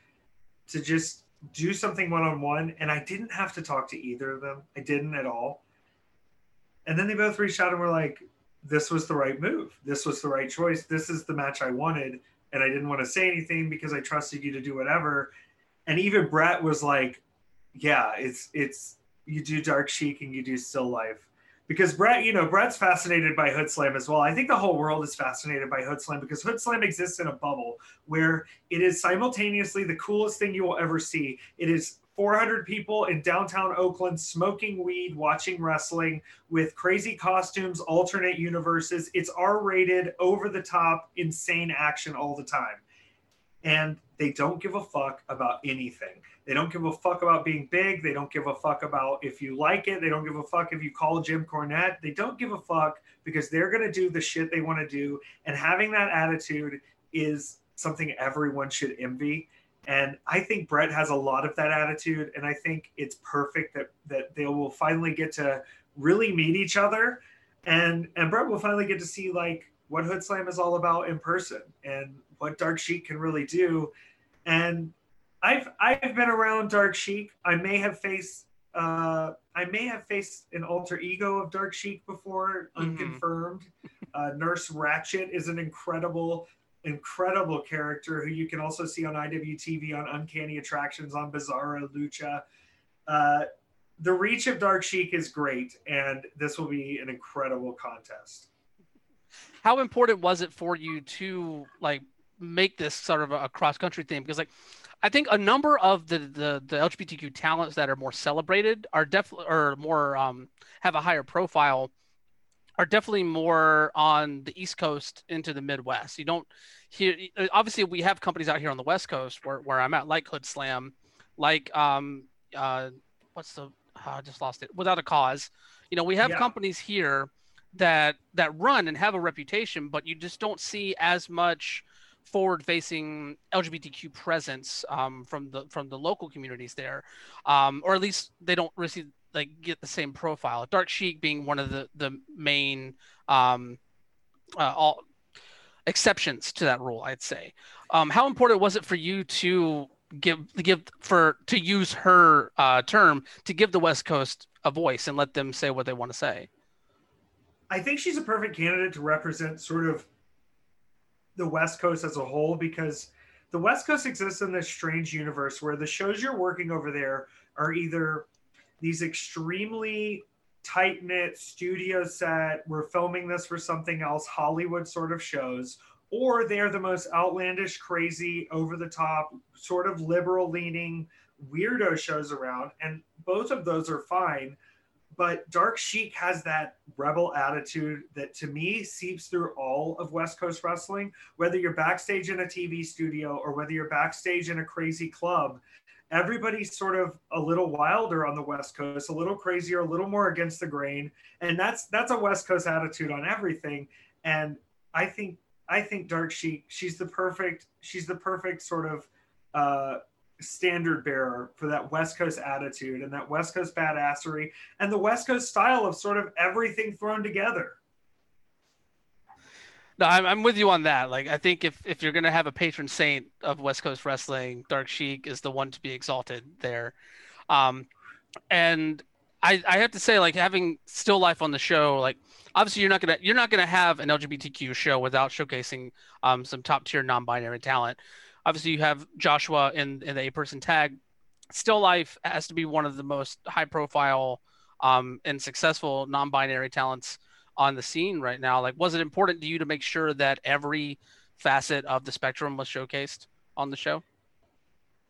to just do something one on one, and I didn't have to talk to either of them. I didn't at all. And then they both reached out and were like, "This was the right move. This was the right choice. This is the match I wanted." And I didn't want to say anything because I trusted you to do whatever. And even Brett was like, "Yeah, it's it's you do Dark Sheik and you do Still Life." Because Brett, you know, Brett's fascinated by Hood Slam as well. I think the whole world is fascinated by Hood Slam because Hood Slam exists in a bubble where it is simultaneously the coolest thing you will ever see. It is 400 people in downtown Oakland smoking weed, watching wrestling with crazy costumes, alternate universes. It's R rated, over the top, insane action all the time. And they don't give a fuck about anything. They don't give a fuck about being big. They don't give a fuck about if you like it. They don't give a fuck if you call Jim Cornette. They don't give a fuck because they're going to do the shit they want to do. And having that attitude is something everyone should envy. And I think Brett has a lot of that attitude. And I think it's perfect that, that they will finally get to really meet each other. And, and Brett will finally get to see like what Hood Slam is all about in person and what Dark Sheik can really do. And I've I've been around Dark Sheik. I may have faced uh, I may have faced an alter ego of Dark Sheik before, Mhm. unconfirmed. Uh, Nurse Ratchet is an incredible, incredible character who you can also see on IWTV on Uncanny Attractions on Bizarro Lucha. Uh, the reach of Dark Sheik is great, and this will be an incredible contest. How important was it for you to like make this sort of a, cross country thing? Because like I think a number of the, the the LGBTQ talents that are more celebrated are definitely or more um, have a higher profile are definitely more on the East Coast into the Midwest. You don't hear obviously we have companies out here on the West Coast where, where I'm at, like Hood Slam, like um uh what's the I just lost it without a cause. You know, we have Yeah. companies here that that run and have a reputation, but you just don't see as much forward-facing LGBTQ presence um, from the from the local communities there, um, or at least they don't receive like get the same profile. Dark Sheik being one of the the main um, uh, all exceptions to that rule, I'd say. Um, how important was it for you to give give for to use her uh, term to give the West Coast a voice and let them say what they want to say? I think she's a perfect candidate to represent sort of the West Coast as a whole because the West Coast exists in this strange universe where the shows you're working over there are either these extremely tight knit studio set, we're filming this for something else, Hollywood sort of shows, or they're the most outlandish, crazy, over the top, sort of liberal leaning weirdo shows around. And both of those are fine but Dark Sheik has that rebel attitude that to me seeps through all of West Coast wrestling. Whether you're backstage in a TV studio or whether you're backstage in a crazy club, everybody's sort of a little wilder on the West Coast, a little crazier, a little more against the grain, and that's that's a West Coast attitude on everything. And I think I think Dark Sheik, she's the perfect she's the perfect sort of uh, standard bearer for that West Coast attitude and that West Coast badassery and the West Coast style of sort of everything thrown together. No, I'm, I'm with you on that. Like, I think if, if you're going to have a patron saint of West Coast wrestling, Dark Sheik is the one to be exalted there. Um, and I, I have to say, like, having Still Life on the show, like, obviously you're not gonna you're not gonna have an LGBTQ show without showcasing um, some top tier non-binary talent. Obviously, you have Joshua in in the eight person tag. Still Life has to be one of the most high profile um, and successful non-binary talents on the scene right now. Like, was it important to you to make sure that every facet of the spectrum was showcased on the show?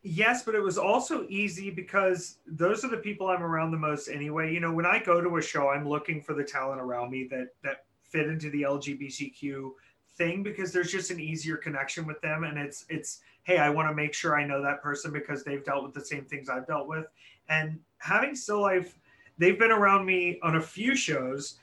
Yes, but it was also easy because those are the people I'm around the most anyway. You know, when I go to a show, I'm looking for the talent around me that that fit into the LGBTQ thing because there's just an easier connection with them and it's it's hey, I want to make sure I know that person because they've dealt with the same things I've dealt with. And having Still Life, they've been around me on a few shows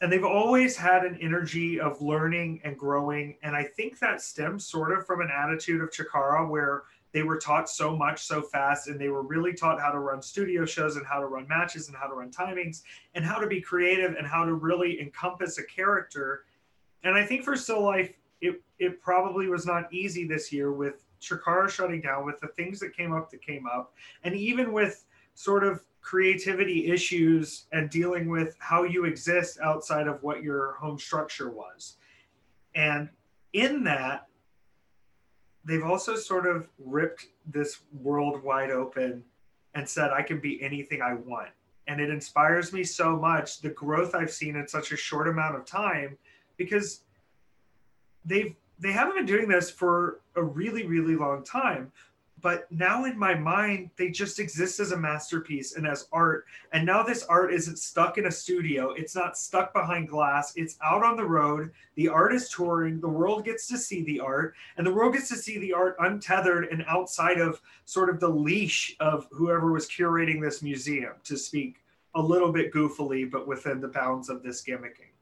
and they've always had an energy of learning and growing. And I think that stems sort of from an attitude of Chikara where they were taught so much so fast and they were really taught how to run studio shows and how to run matches and how to run timings and how to be creative and how to really encompass a character. And I think for Still Life, it, it probably was not easy this year with Chikara shutting down, with the things that came up that came up, and even with sort of creativity issues and dealing with how you exist outside of what your home structure was. And in that, they've also sort of ripped this world wide open and said, I can be anything I want. And it inspires me so much the growth I've seen in such a short amount of time because they've they haven't been doing this for a really really long time but now in my mind they just exist as a masterpiece and as art. And now this art isn't stuck in a studio. It's not stuck behind glass. It's out on the road. The art is touring. The world gets to see the art. And the world gets to see the art untethered and outside of sort of the leash of whoever was curating this museum to speak a little bit goofily but within the bounds of this gimmicking.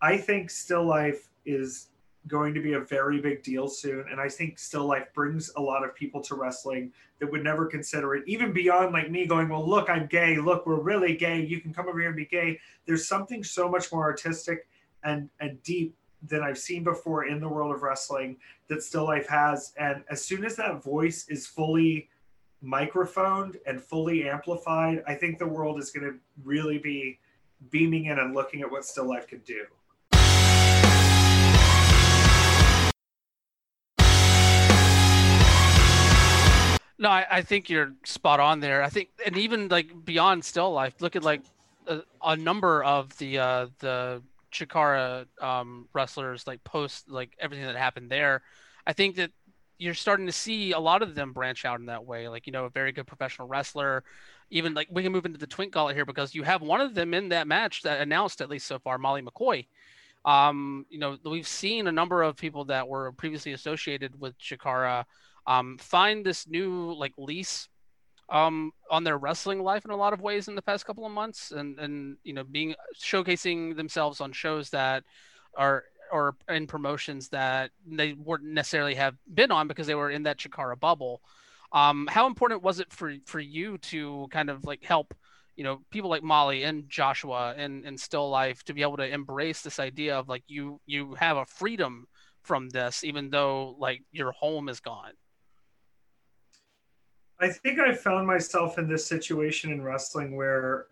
I think still life is going to be a very big deal soon. And I think Still Life brings a lot of people to wrestling that would never consider it, even beyond like me going, Well, look, I'm gay. Look, we're really gay. You can come over here and be gay. There's something so much more artistic and, and deep than I've seen before in the world of wrestling that Still Life has. And as soon as that voice is fully microphoned and fully amplified, I think the world is going to really be beaming in and looking at what Still Life can do. No, I, I, think you're spot on there. I think, and even like beyond still life, look at like a, a number of the uh, the Chikara um, wrestlers, like post like everything that happened there. I think that you're starting to see a lot of them branch out in that way. Like you know, a very good professional wrestler. Even like we can move into the Twink Gauntlet here because you have one of them in that match that announced at least so far, Molly McCoy. Um, you know, we've seen a number of people that were previously associated with Chikara um, find this new like lease um, on their wrestling life in a lot of ways in the past couple of months, and and you know being showcasing themselves on shows that are or in promotions that they wouldn't necessarily have been on because they were in that Chikara bubble. Um, how important was it for for you to kind of like help? you know people like molly and joshua and, and still life to be able to embrace this idea of like you you have a freedom from this even though like your home is gone I think I found myself in this situation in wrestling where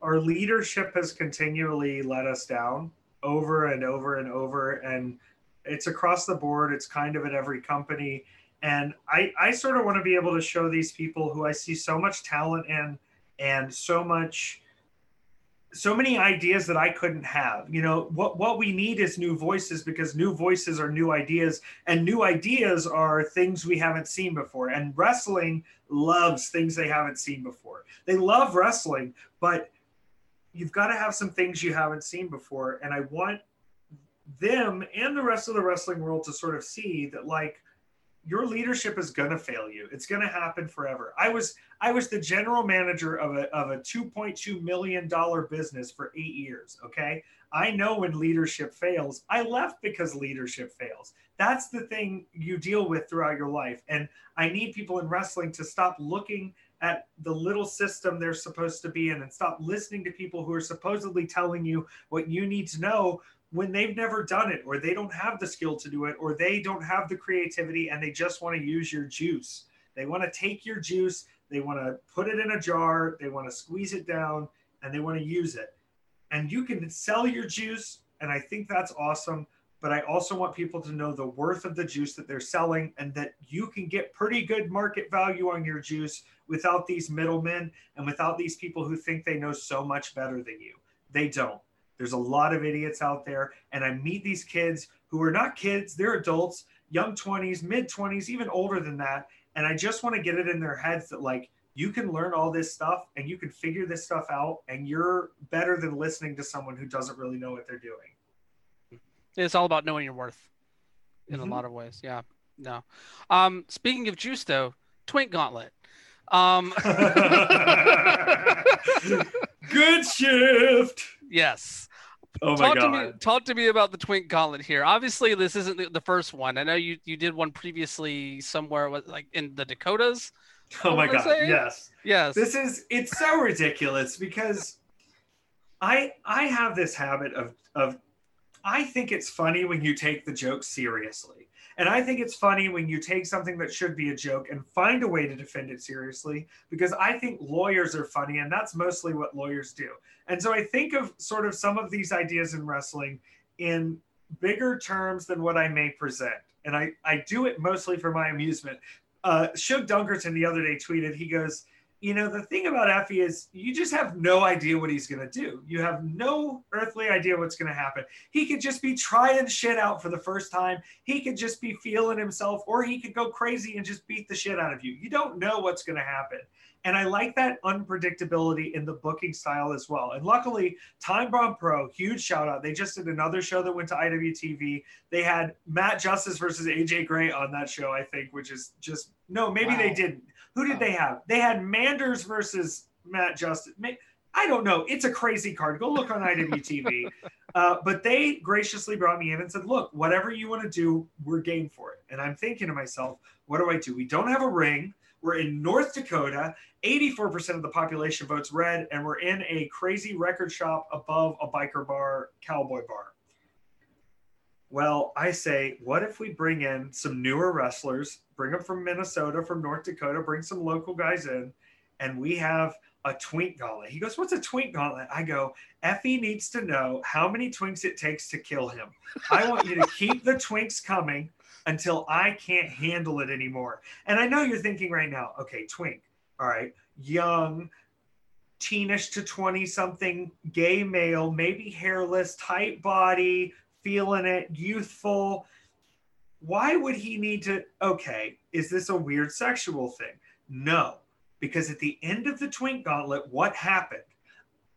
our leadership has continually let us down over and over and over. And it's across the board, it's kind of at every company. And I, I sort of want to be able to show these people who I see so much talent in and so much so many ideas that I couldn't have. You know, what what we need is new voices because new voices are new ideas and new ideas are things we haven't seen before. And wrestling loves things they haven't seen before. They love wrestling, but you've got to have some things you haven't seen before and I want them and the rest of the wrestling world to sort of see that like your leadership is going to fail you. It's going to happen forever. I was I was the general manager of a of a 2.2 million dollar business for 8 years, okay? I know when leadership fails. I left because leadership fails. That's the thing you deal with throughout your life. And I need people in wrestling to stop looking at the little system they're supposed to be in and stop listening to people who are supposedly telling you what you need to know when they've never done it or they don't have the skill to do it or they don't have the creativity and they just want to use your juice. They want to take your juice, they want to put it in a jar, they want to squeeze it down and they want to use it. And you can sell your juice and I think that's awesome, but I also want people to know the worth of the juice that they're selling and that you can get pretty good market value on your juice without these middlemen and without these people who think they know so much better than you. They don't. There's a lot of idiots out there. And I meet these kids who are not kids, they're adults, young 20s, mid 20s, even older than that. And I just want to get it in their heads that, like, you can learn all this stuff and you can figure this stuff out, and you're better than listening to someone who doesn't really know what they're doing. It's all about knowing your worth in mm-hmm. a lot of ways. Yeah. No. Um, speaking of juice, though, Twink Gauntlet. Um, Good shift. Yes. Oh talk my god! To me, talk to me about the Twink Gauntlet here. Obviously, this isn't the, the first one. I know you you did one previously somewhere, like in the Dakotas. Oh my god! Yes. Yes. This is it's so ridiculous because I I have this habit of of I think it's funny when you take the joke seriously. And I think it's funny when you take something that should be a joke and find a way to defend it seriously because I think lawyers are funny and that's mostly what lawyers do. And so I think of sort of some of these ideas in wrestling in bigger terms than what I may present. And I, I do it mostly for my amusement. Uh, Shug Dunkerton the other day tweeted, he goes, you know, the thing about Effy is you just have no idea what he's going to do. You have no earthly idea what's going to happen. He could just be trying shit out for the first time. He could just be feeling himself, or he could go crazy and just beat the shit out of you. You don't know what's going to happen. And I like that unpredictability in the booking style as well. And luckily, Time Bomb Pro, huge shout out. They just did another show that went to IWTV. They had Matt Justice versus AJ Gray on that show, I think, which is just no, maybe wow. they didn't. Who did they have? They had Manders versus Matt Justice. I don't know. It's a crazy card. Go look on IWTV. uh, but they graciously brought me in and said, look, whatever you want to do, we're game for it. And I'm thinking to myself, what do I do? We don't have a ring. We're in North Dakota. 84% of the population votes red. And we're in a crazy record shop above a biker bar, cowboy bar. Well, I say, what if we bring in some newer wrestlers, bring them from Minnesota, from North Dakota, bring some local guys in, and we have a twink gauntlet. He goes, What's a twink gauntlet? I go, Effy needs to know how many twinks it takes to kill him. I want you to keep the twinks coming until I can't handle it anymore. And I know you're thinking right now, okay, twink, all right, young, teenish to 20 something, gay male, maybe hairless, tight body, feeling it, youthful. Why would he need to? Okay, is this a weird sexual thing? No, because at the end of the Twink Gauntlet, what happened?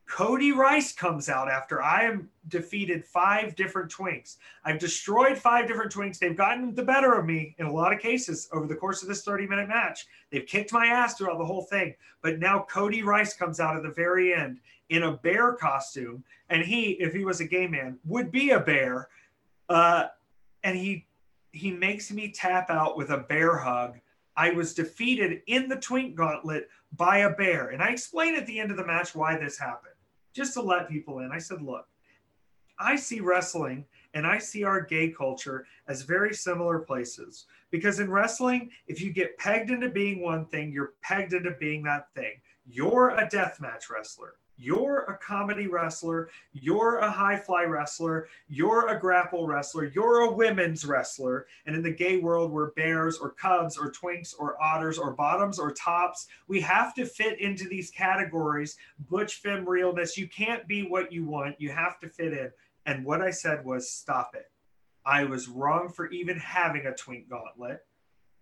Cody Rice comes out after I am defeated five different Twinks. I've destroyed five different Twinks. They've gotten the better of me in a lot of cases over the course of this 30 minute match. They've kicked my ass throughout the whole thing. But now Cody Rice comes out at the very end in a bear costume, and he, if he was a gay man, would be a bear. Uh, and he he makes me tap out with a bear hug. I was defeated in the Twink Gauntlet by a bear, and I explain at the end of the match why this happened, just to let people in. I said, "Look, I see wrestling." and I see our gay culture as very similar places. Because in wrestling, if you get pegged into being one thing, you're pegged into being that thing. You're a deathmatch wrestler. You're a comedy wrestler. You're a high fly wrestler. You're a grapple wrestler. You're a women's wrestler. And in the gay world, we're bears or cubs or twinks or otters or bottoms or tops. We have to fit into these categories. Butch femme realness. You can't be what you want. You have to fit in. And what I said was, stop it. I was wrong for even having a twink gauntlet.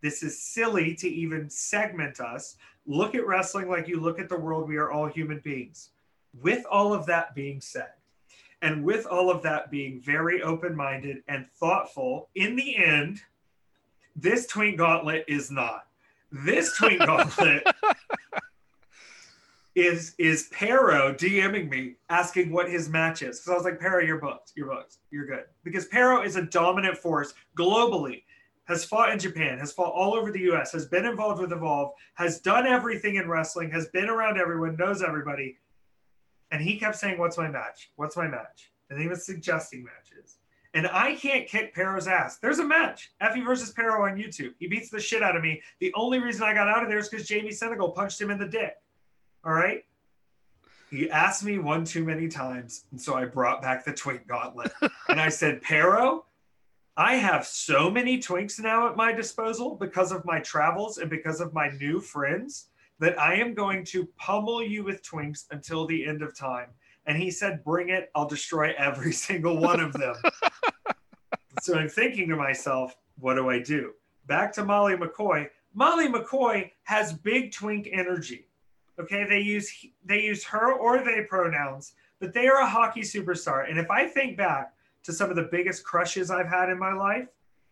This is silly to even segment us. Look at wrestling like you look at the world. We are all human beings with all of that being said, and with all of that being very open minded and thoughtful, in the end, this Twink Gauntlet is not. This Twink Gauntlet is is Parrow DMing me asking what his match is. Because I was like, Parrow, you're booked. You're booked. You're good. Because Parrow is a dominant force globally. Has fought in Japan, has fought all over the US, has been involved with Evolve, has done everything in wrestling, has been around everyone, knows everybody and he kept saying, What's my match? What's my match? And he was suggesting matches. And I can't kick Parrow's ass. There's a match. Effy versus Parrow on YouTube. He beats the shit out of me. The only reason I got out of there is because Jamie Senegal punched him in the dick. All right. He asked me one too many times. And so I brought back the twink gauntlet. and I said, Parrow, I have so many twinks now at my disposal because of my travels and because of my new friends that I am going to pummel you with twinks until the end of time. And he said, Bring it. I'll destroy every single one of them. so I'm thinking to myself, What do I do? Back to Molly McCoy. Molly McCoy has big twink energy. Okay, they use they use her or they pronouns, but they are a hockey superstar. And if I think back to some of the biggest crushes I've had in my life,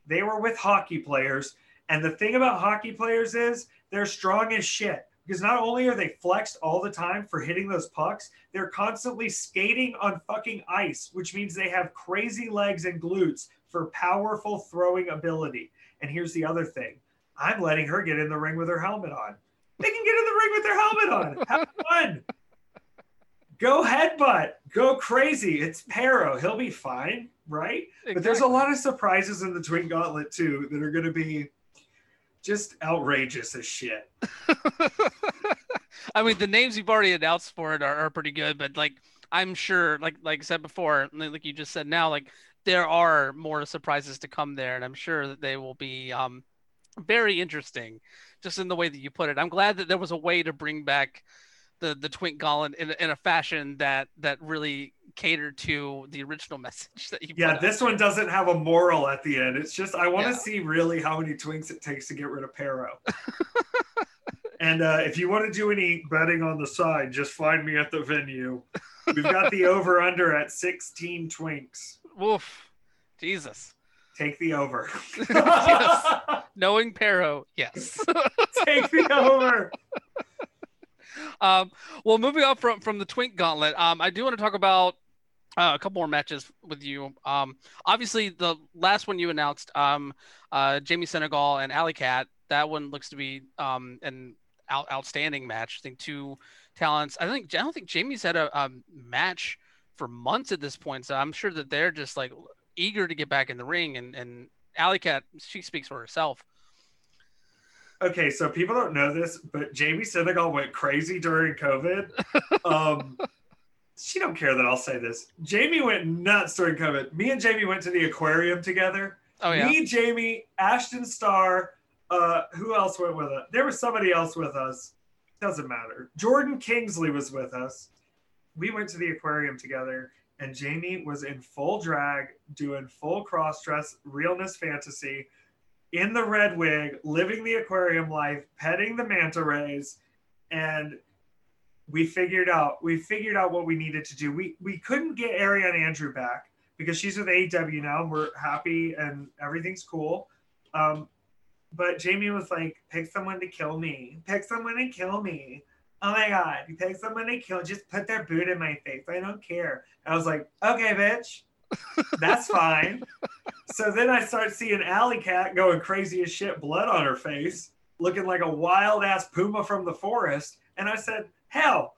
they were with hockey players. And the thing about hockey players is they're strong as shit because not only are they flexed all the time for hitting those pucks, they're constantly skating on fucking ice, which means they have crazy legs and glutes for powerful throwing ability. And here's the other thing I'm letting her get in the ring with her helmet on. They can get in the ring with their helmet on. Have fun. Go headbutt. Go crazy. It's Parrow. He'll be fine, right? Exactly. But there's a lot of surprises in the Twink Gauntlet too that are going to be just outrageous as shit. I mean, the names you've already announced for it are, are pretty good, but like I'm sure, like like I said before, like you just said now, like there are more surprises to come there, and I'm sure that they will be um, very interesting, just in the way that you put it. I'm glad that there was a way to bring back the the Twink Gauntlet in, in a fashion that that really catered to the original message that you. Yeah, this one doesn't have a moral at the end. It's just I want to yeah. see really how many twinks it takes to get rid of Parrow. and uh, if you want to do any betting on the side, just find me at the venue. We've got the over under at 16 twinks. Woof, Jesus. Take the over. yes. Knowing Parrow, yes. Take the over. Um, well, moving on from from the Twink Gauntlet, um, I do want to talk about uh, a couple more matches with you. Um, obviously, the last one you announced, um, uh, Jamie Senegal and Allie Kat, that one looks to be um, an out- outstanding match. I think two talents. I think I don't think Jamie's had a, a match for months at this point, so I'm sure that they're just like eager to get back in the ring. And and Allie Kat, she speaks for herself okay, so people don't know this, but Jamie Senegal went crazy during COVID. Um, she don't care that I'll say this. Jamie went nuts during COVID. Me and Jamie went to the aquarium together. Oh yeah. Me, Jamie, Ashton Starr. Uh, who else went with us? There was somebody else with us. Doesn't matter. Jordan Kingsley was with us. We went to the aquarium together, and Jamie was in full drag, doing full cross dress, realness fantasy in the red wig, living the aquarium life, petting the manta rays, and we figured out we figured out what we needed to do. We we couldn't get Ariane Andrew back because she's with AEW now. And we're happy and everything's cool. Um, but Jamie was like, pick someone to kill me. Pick someone to kill me. Oh my god, you pick someone to kill. Just put their boot in my face. I don't care. I was like, okay, bitch. That's fine. so then I start seeing Allie Kat going crazy as shit, blood on her face, looking like a wild ass puma from the forest. And I said, hell,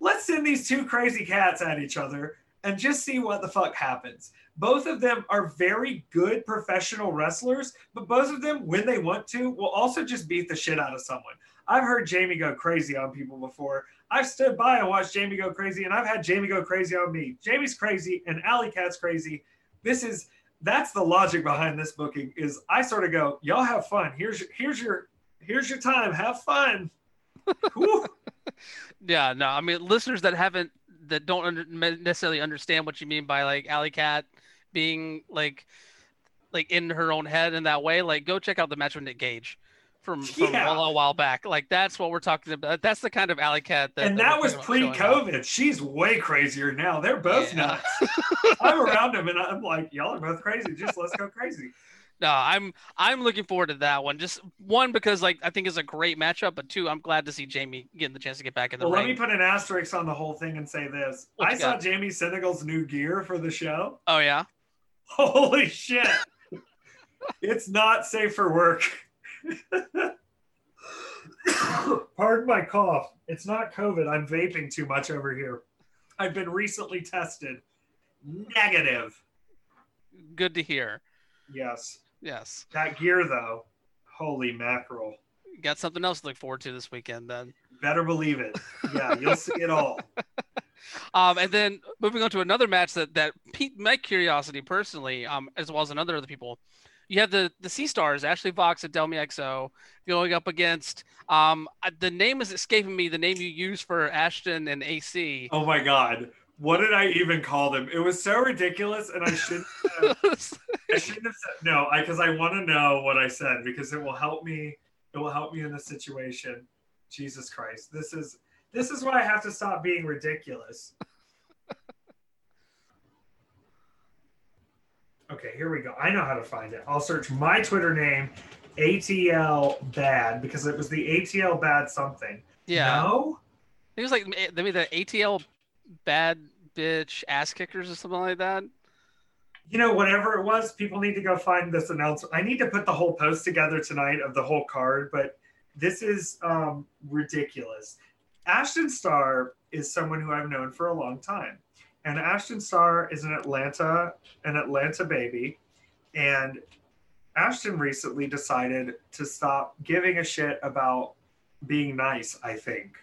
let's send these two crazy cats at each other and just see what the fuck happens. Both of them are very good professional wrestlers, but both of them, when they want to, will also just beat the shit out of someone. I've heard Jamie go crazy on people before. I've stood by and watched Jamie go crazy, and I've had Jamie go crazy on me. Jamie's crazy, and Allie Kat's crazy. This is that's the logic behind this booking. Is I sort of go, y'all have fun. Here's here's your here's your time. Have fun. yeah, no, I mean listeners that haven't that don't under, necessarily understand what you mean by like Allie Kat being like like in her own head in that way, like go check out the match with Nick Gage from, from yeah. a, while back. Like that's what we're talking about. That's the kind of alley cat that. And that, that was pre-COVID. She's way crazier now. They're both yeah. nuts. I'm around them and I'm like, y'all are both crazy. Just let's go crazy. No, I'm I'm looking forward to that one. Just one because like I think it's a great matchup, but two, I'm glad to see Jamie getting the chance to get back in the well, ring. Let me put an asterisk on the whole thing and say this: what I saw got? Jamie Senegal's new gear for the show. Oh yeah. Holy shit! it's not safe for work. Pardon my cough. It's not COVID. I'm vaping too much over here. I've been recently tested negative. Good to hear. Yes. Yes. That gear, though, holy mackerel. Got something else to look forward to this weekend, then. Better believe it. Yeah, you'll see it all. um, and then moving on to another match that that piqued my curiosity personally, um, as well as another other people. You have the the Sea Stars, Ashley Vox and Delmi Exo, going up against um the name is escaping me. The name you use for Ashton and AC. Oh my god, what did I even call them? It was so ridiculous, and I shouldn't. Have, I shouldn't have said no, because I, I want to know what I said because it will help me. It will help me in the situation. Jesus Christ, this is this is why I have to stop being ridiculous. Okay, here we go. I know how to find it. I'll search my Twitter name, ATL Bad, because it was the ATL Bad something. Yeah. No? It was like maybe the ATL Bad Bitch Ass Kickers or something like that. You know, whatever it was, people need to go find this announcement. I need to put the whole post together tonight of the whole card, but this is um, ridiculous. Ashton Starr is someone who I've known for a long time. And Ashton Starr is an Atlanta, an Atlanta baby. And Ashton recently decided to stop giving a shit about being nice, I think.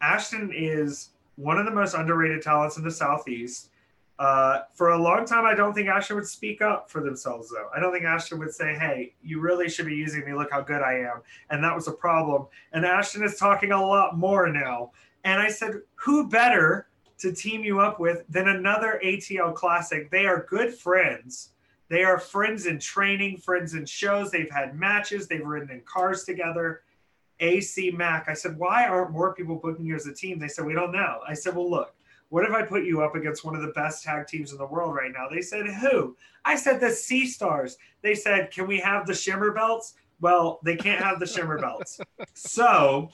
Ashton is one of the most underrated talents in the Southeast. Uh, for a long time, I don't think Ashton would speak up for themselves, though. I don't think Ashton would say, hey, you really should be using me. Look how good I am. And that was a problem. And Ashton is talking a lot more now. And I said, who better to team you up with than another ATL Classic? They are good friends. They are friends in training, friends in shows. They've had matches, they've ridden in cars together. AC Mac. I said, why aren't more people booking you as a team? They said, we don't know. I said, well, look, what if I put you up against one of the best tag teams in the world right now? They said, who? I said, the Sea Stars. They said, can we have the Shimmer Belts? Well, they can't have the Shimmer Belts. So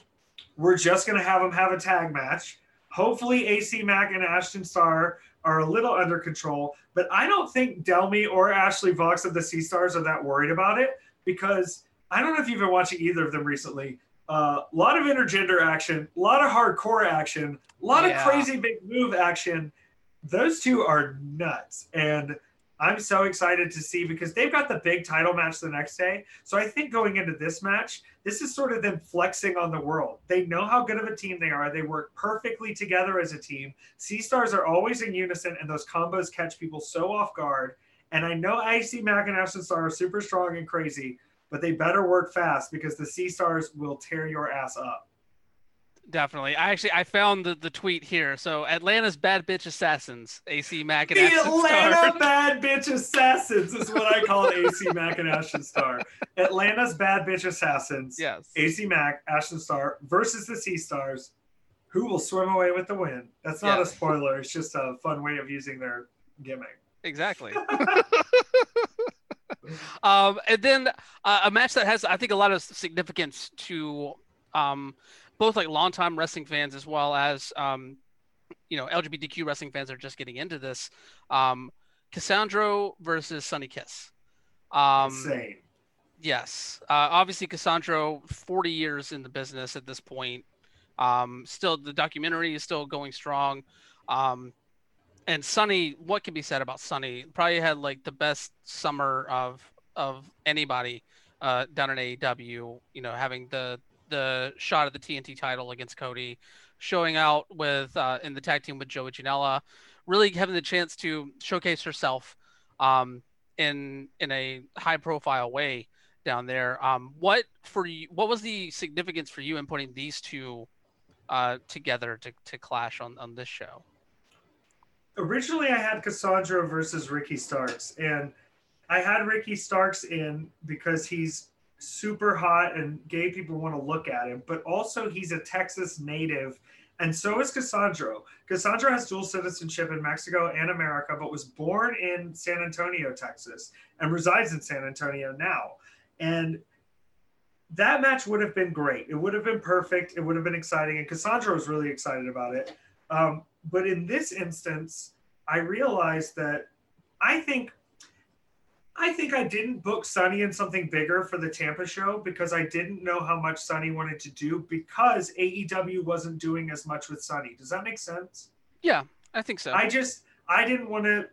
we're just going to have them have a tag match. Hopefully, AC Mac and Ashton Starr are a little under control, but I don't think Delmi or Ashley Vox of the Sea Stars are that worried about it because I don't know if you've been watching either of them recently. A uh, lot of intergender action, a lot of hardcore action, a lot yeah. of crazy big move action. Those two are nuts. And I'm so excited to see because they've got the big title match the next day. So I think going into this match, this is sort of them flexing on the world. They know how good of a team they are. They work perfectly together as a team. Sea Stars are always in unison, and those combos catch people so off guard. And I know AC Mac and Ashton Starr are super strong and crazy, but they better work fast because the Sea Stars will tear your ass up. Definitely. I actually I found the, the tweet here. So Atlanta's bad bitch assassins, AC Mac and the Ashton Atlanta Starr. bad bitch assassins is what I call AC Mac and Ashton Starr. Atlanta's bad bitch assassins. Yes. AC Mac, Ashton Starr versus the Sea Stars, who will swim away with the win. That's not yeah. a spoiler. It's just a fun way of using their gimmick. Exactly. um, and then uh, a match that has, I think, a lot of significance to um, both like longtime wrestling fans as well as um, you know LGBTQ wrestling fans are just getting into this. Um, Cassandro versus Sunny Kiss. Um, Insane. Yes, uh, obviously Cassandro, forty years in the business at this point. Um, still, the documentary is still going strong. Um, and Sunny, what can be said about Sunny? Probably had like the best summer of of anybody uh, down in AEW. You know, having the the shot at the TNT title against Cody, showing out with uh, in the tag team with Joey Janela, really having the chance to showcase herself um, in in a high profile way down there. Um, what for you? What was the significance for you in putting these two uh, together to, to clash on, on this show? originally I had Cassandro versus Ricky Starks, and I had Ricky Starks in because he's super hot and gay people want to look at him, but also he's a Texas native, and so is Cassandro. Cassandro has dual citizenship in Mexico and America, but was born in San Antonio, Texas, and resides in San Antonio now. And that match would have been great. It would have been perfect. It would have been exciting, and Cassandro was really excited about it. Um, but in this instance, I realized that I think I think I didn't book Sunny in something bigger for the Tampa show because I didn't know how much Sunny wanted to do because AEW wasn't doing as much with Sunny. Does that make sense? Yeah, I think so. I just I didn't want to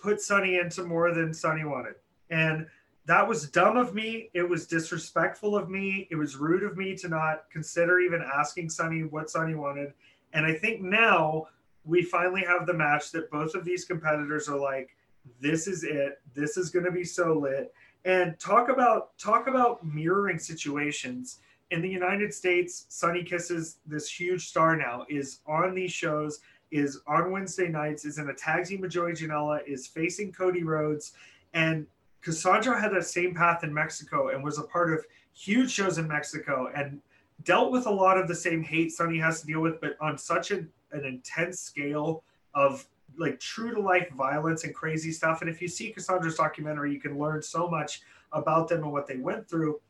put Sunny into more than Sunny wanted. And that was dumb of me. It was disrespectful of me. It was rude of me to not consider even asking Sunny what Sunny wanted. And I think now we finally have the match that both of these competitors are like, this is it. This is going to be so lit. And talk about talk about mirroring situations in the United States. sunny Kisses, this huge star now, is on these shows, is on Wednesday nights, is in a tag team with Joey Janela, is facing Cody Rhodes, and Cassandro had that same path in Mexico and was a part of huge shows in Mexico and dealt with a lot of the same hate sunny has to deal with, but on such an, an intense scale of like true to life violence and crazy stuff. And if you see Cassandro's documentary, you can learn so much about them and what they went through.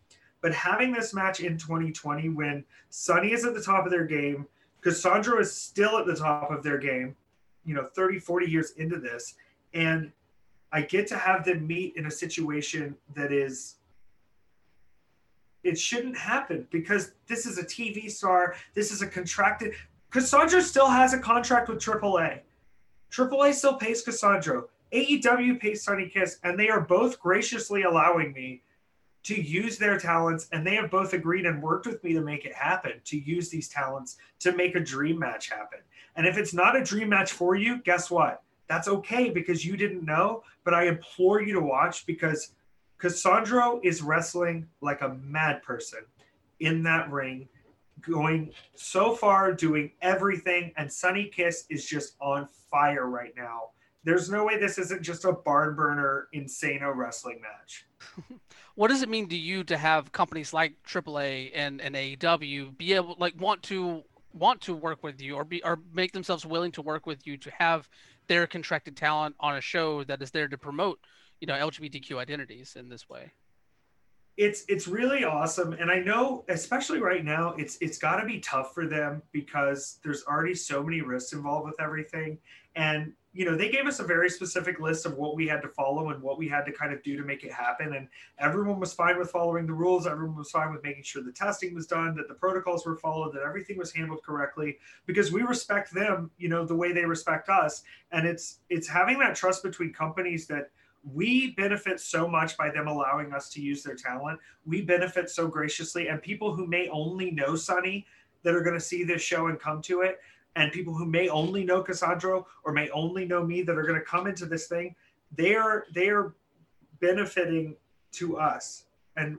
But having this match in 2020 when Sunny is at the top of their game, Cassandro is still at the top of their game, you know, 30, 40 years into this. And I get to have them meet in a situation that is it shouldn't happen because this is a TV star. This is a contracted. Cassandro still has a contract with AAA. AAA still pays Cassandro. AEW pays Sunny Kiss, and they are both graciously allowing me to use their talents, and they have both agreed and worked with me to make it happen, to use these talents to make a dream match happen. And if it's not a dream match for you, guess what? That's okay because you didn't know, but I implore you to watch because Cassandro is wrestling like a mad person in that ring, going so far, doing everything, and Sunny Kiss is just on fire right now. There's no way this isn't just a barn burner, insano wrestling match. what does it mean to you to have companies like AAA and, and AEW be able, like, want to want to work with you or be or make themselves willing to work with you to have their contracted talent on a show that is there to promote you know lgbtq identities in this way it's it's really awesome. And i know especially right now it's it's got to be tough for them because there's already so many risks involved with everything. And you know they gave us a very specific list of what we had to follow and what we had to kind of do to make it happen. And everyone was fine with following the rules. Everyone was fine with making sure the testing was done that the protocols were followed that everything was handled correctly because we respect them you know the way they respect us. And it's it's having that trust between companies that we benefit so much by them allowing us to use their talent. We benefit so graciously, and people who may only know Sunny that are going to see this show and come to it, and people who may only know Cassandro or may only know me that are going to come into this thing, they are they are benefiting to us, and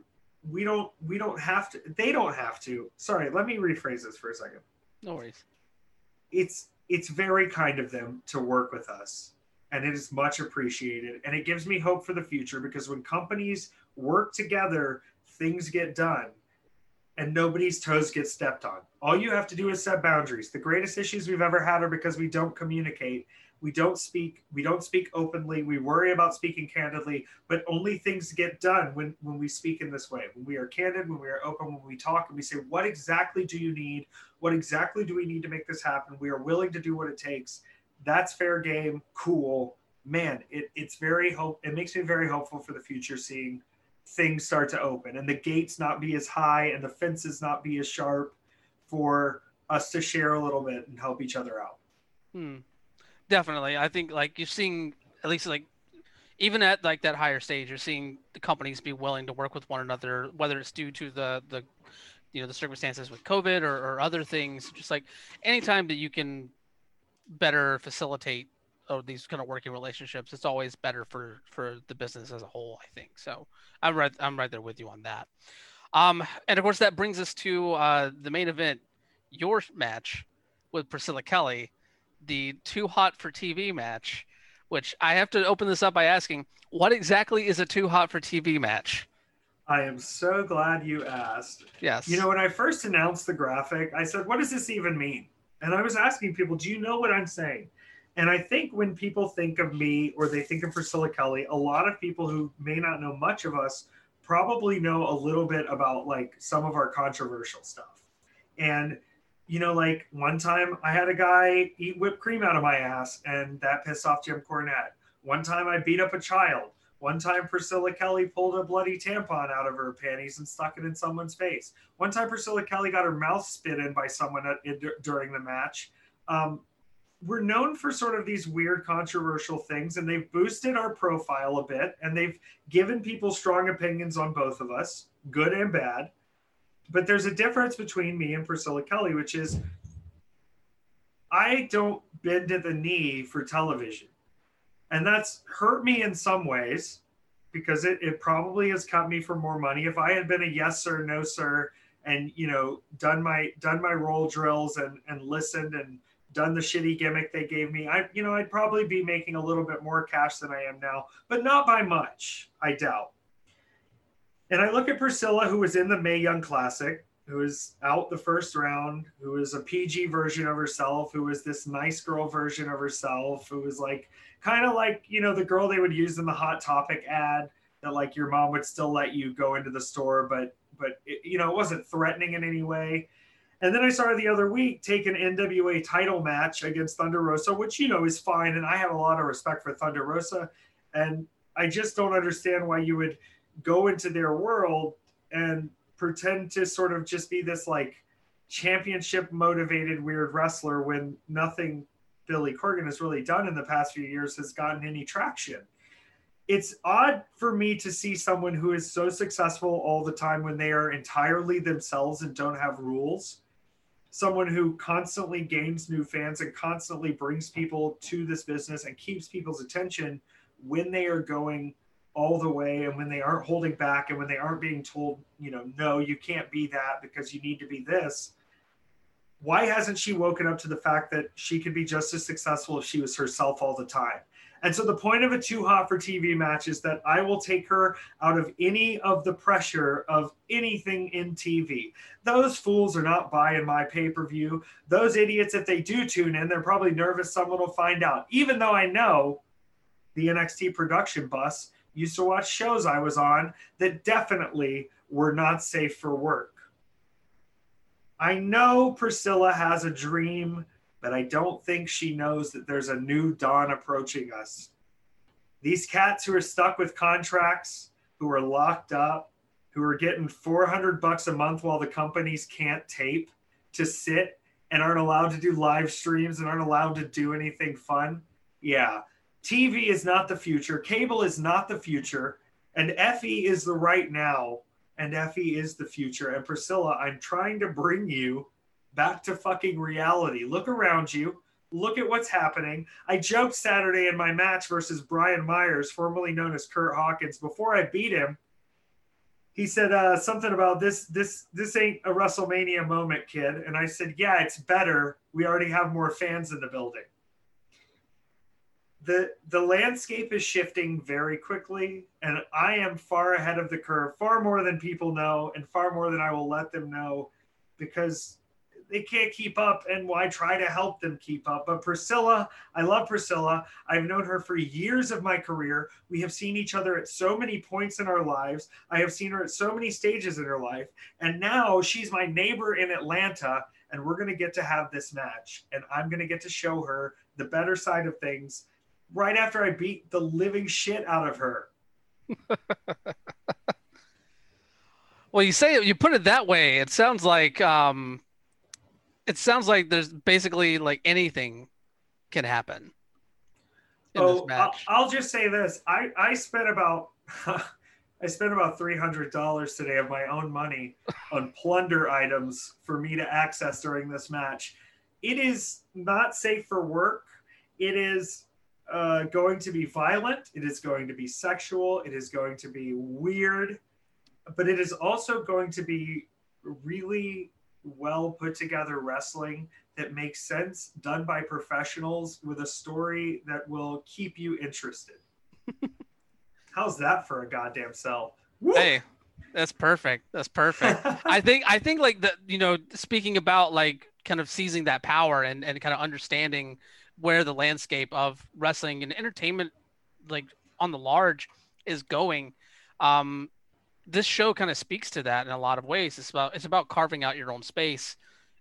we don't we don't have to. They don't have to. Sorry, let me rephrase this for a second. No worries. It's it's very kind of them to work with us and it is much appreciated. And it gives me hope for the future because when companies work together, things get done and nobody's toes get stepped on. All you have to do is set boundaries. The greatest issues we've ever had are because we don't communicate. We don't speak, we don't speak openly. We worry about speaking candidly, but only things get done when when we speak in this way. When we are candid, when we are open, when we talk and we say, "What exactly do you need? What exactly do we need to make this happen?" We are willing to do what it takes that's fair game. Cool, man. It, it's very hope. It makes me very hopeful for the future, seeing things start to open and the gates not be as high and the fences not be as sharp for us to share a little bit and help each other out. Hmm. Definitely, I think like you're seeing at least like even at like that higher stage, you're seeing the companies be willing to work with one another, whether it's due to the the you know the circumstances with COVID or, or other things. Just like anytime that you can better facilitate oh, these kind of working relationships, it's always better for for the business as a whole. I think so. I'm right. I'm right there with you on that. Um, and of course, that brings us to uh, the main event, your match with Priscilla Kelly, the Too Hot for TV match. Which I have to open this up by asking, what exactly is a Too Hot for TV match? I am so glad you asked. Yes. You know, when I first announced the graphic, I said, "What does this even mean?" And I was asking people, do you know what I'm saying? And I think when people think of me or they think of Priscilla Kelly, a lot of people who may not know much of us probably know a little bit about like some of our controversial stuff. And you know, like one time I had a guy eat whipped cream out of my ass, and that pissed off Jim Cornette. One time I beat up a child. One time, Priscilla Kelly pulled a bloody tampon out of her panties and stuck it in someone's face. One time, Priscilla Kelly got her mouth spit in by someone at, in, during the match. Um, we're known for sort of these weird, controversial things, and they've boosted our profile a bit, and they've given people strong opinions on both of us, good and bad. But there's a difference between me and Priscilla Kelly, which is I don't bend at the knee for television. And that's hurt me in some ways because it, it probably has cut me for more money. If I had been a yes sir, no sir, and you know, done my done my role drills and and listened and done the shitty gimmick they gave me, I you know, I'd probably be making a little bit more cash than I am now, but not by much, I doubt. And I look at Priscilla, who was in the Mae Young Classic, who is out the first round, who is a PG version of herself, who is this nice girl version of herself, who is like kind of like, you know, the girl they would use in the Hot Topic ad that like your mom would still let you go into the store, but, but it, you know, it wasn't threatening in any way. And then I saw the other week take an NWA title match against Thunder Rosa, which, you know, is fine. And I have a lot of respect for Thunder Rosa. And I just don't understand why you would go into their world and pretend to sort of just be this like championship motivated weird wrestler when nothing Billy Corgan has really done in the past few years has gotten any traction. It's odd for me to see someone who is so successful all the time when they are entirely themselves and don't have rules. Someone who constantly gains new fans and constantly brings people to this business and keeps people's attention when they are going all the way and when they aren't holding back and when they aren't being told you know no you can't be that because you need to be this why hasn't she woken up to the fact that she could be just as successful if she was herself all the time? And so the point of a too hot for tv match is that i will take her out of any of the pressure of anything in tv those fools are not buying my pay-per-view. Those idiots if they do tune in they're probably nervous someone will find out. Even though i know the nxt production bus used to watch shows I was on that definitely were not safe for work. I know Priscilla has a dream, but I don't think she knows that there's a new dawn approaching us. These cats who are stuck with contracts, who are locked up, who are getting 400 bucks a month while the companies can't tape to sit and aren't allowed to do live streams and aren't allowed to do anything fun. Yeah, TV is not the future. Cable is not the future. And Effy is the right now. And Effy is the future. And Priscilla, I'm trying to bring you back to fucking reality. Look around you. Look at what's happening. I joked Saturday in my match versus Brian Myers, formerly known as Kurt Hawkins. Before I beat him, he said uh, something about this. This this ain't a WrestleMania moment, kid. And I said, yeah, it's better. We already have more fans in the building the the landscape is shifting very quickly and i am far ahead of the curve far more than people know and far more than i will let them know because they can't keep up and why try to help them keep up? But priscilla i love priscilla. I've known her for years of my career. We have seen each other at so many points in our lives. I have seen her at so many stages in her life. And now she's my neighbor in atlanta and we're going to get to have this match and i'm going to get to show her the better side of things right after I beat the living shit out of her. well, you say it, you put it that way. It sounds like um, it sounds like there's basically like anything can happen. oh, I'll, I'll, just say this: I I spent about. I spent about three hundred dollars today of my own money on plunder items for me to access during this match. It is not safe for work. It is uh, going to be violent. It is going to be sexual. It is going to be weird, but it is also going to be really well put together wrestling that makes sense, done by professionals with a story that will keep you interested. How's that for a goddamn sell? Woo! Hey, that's perfect. That's perfect. I think I think like the you know speaking about like kind of seizing that power and and kind of understanding where the landscape of wrestling and entertainment, like on the large, is going. Um, this show kind of speaks to that in a lot of ways. It's about it's about carving out your own space,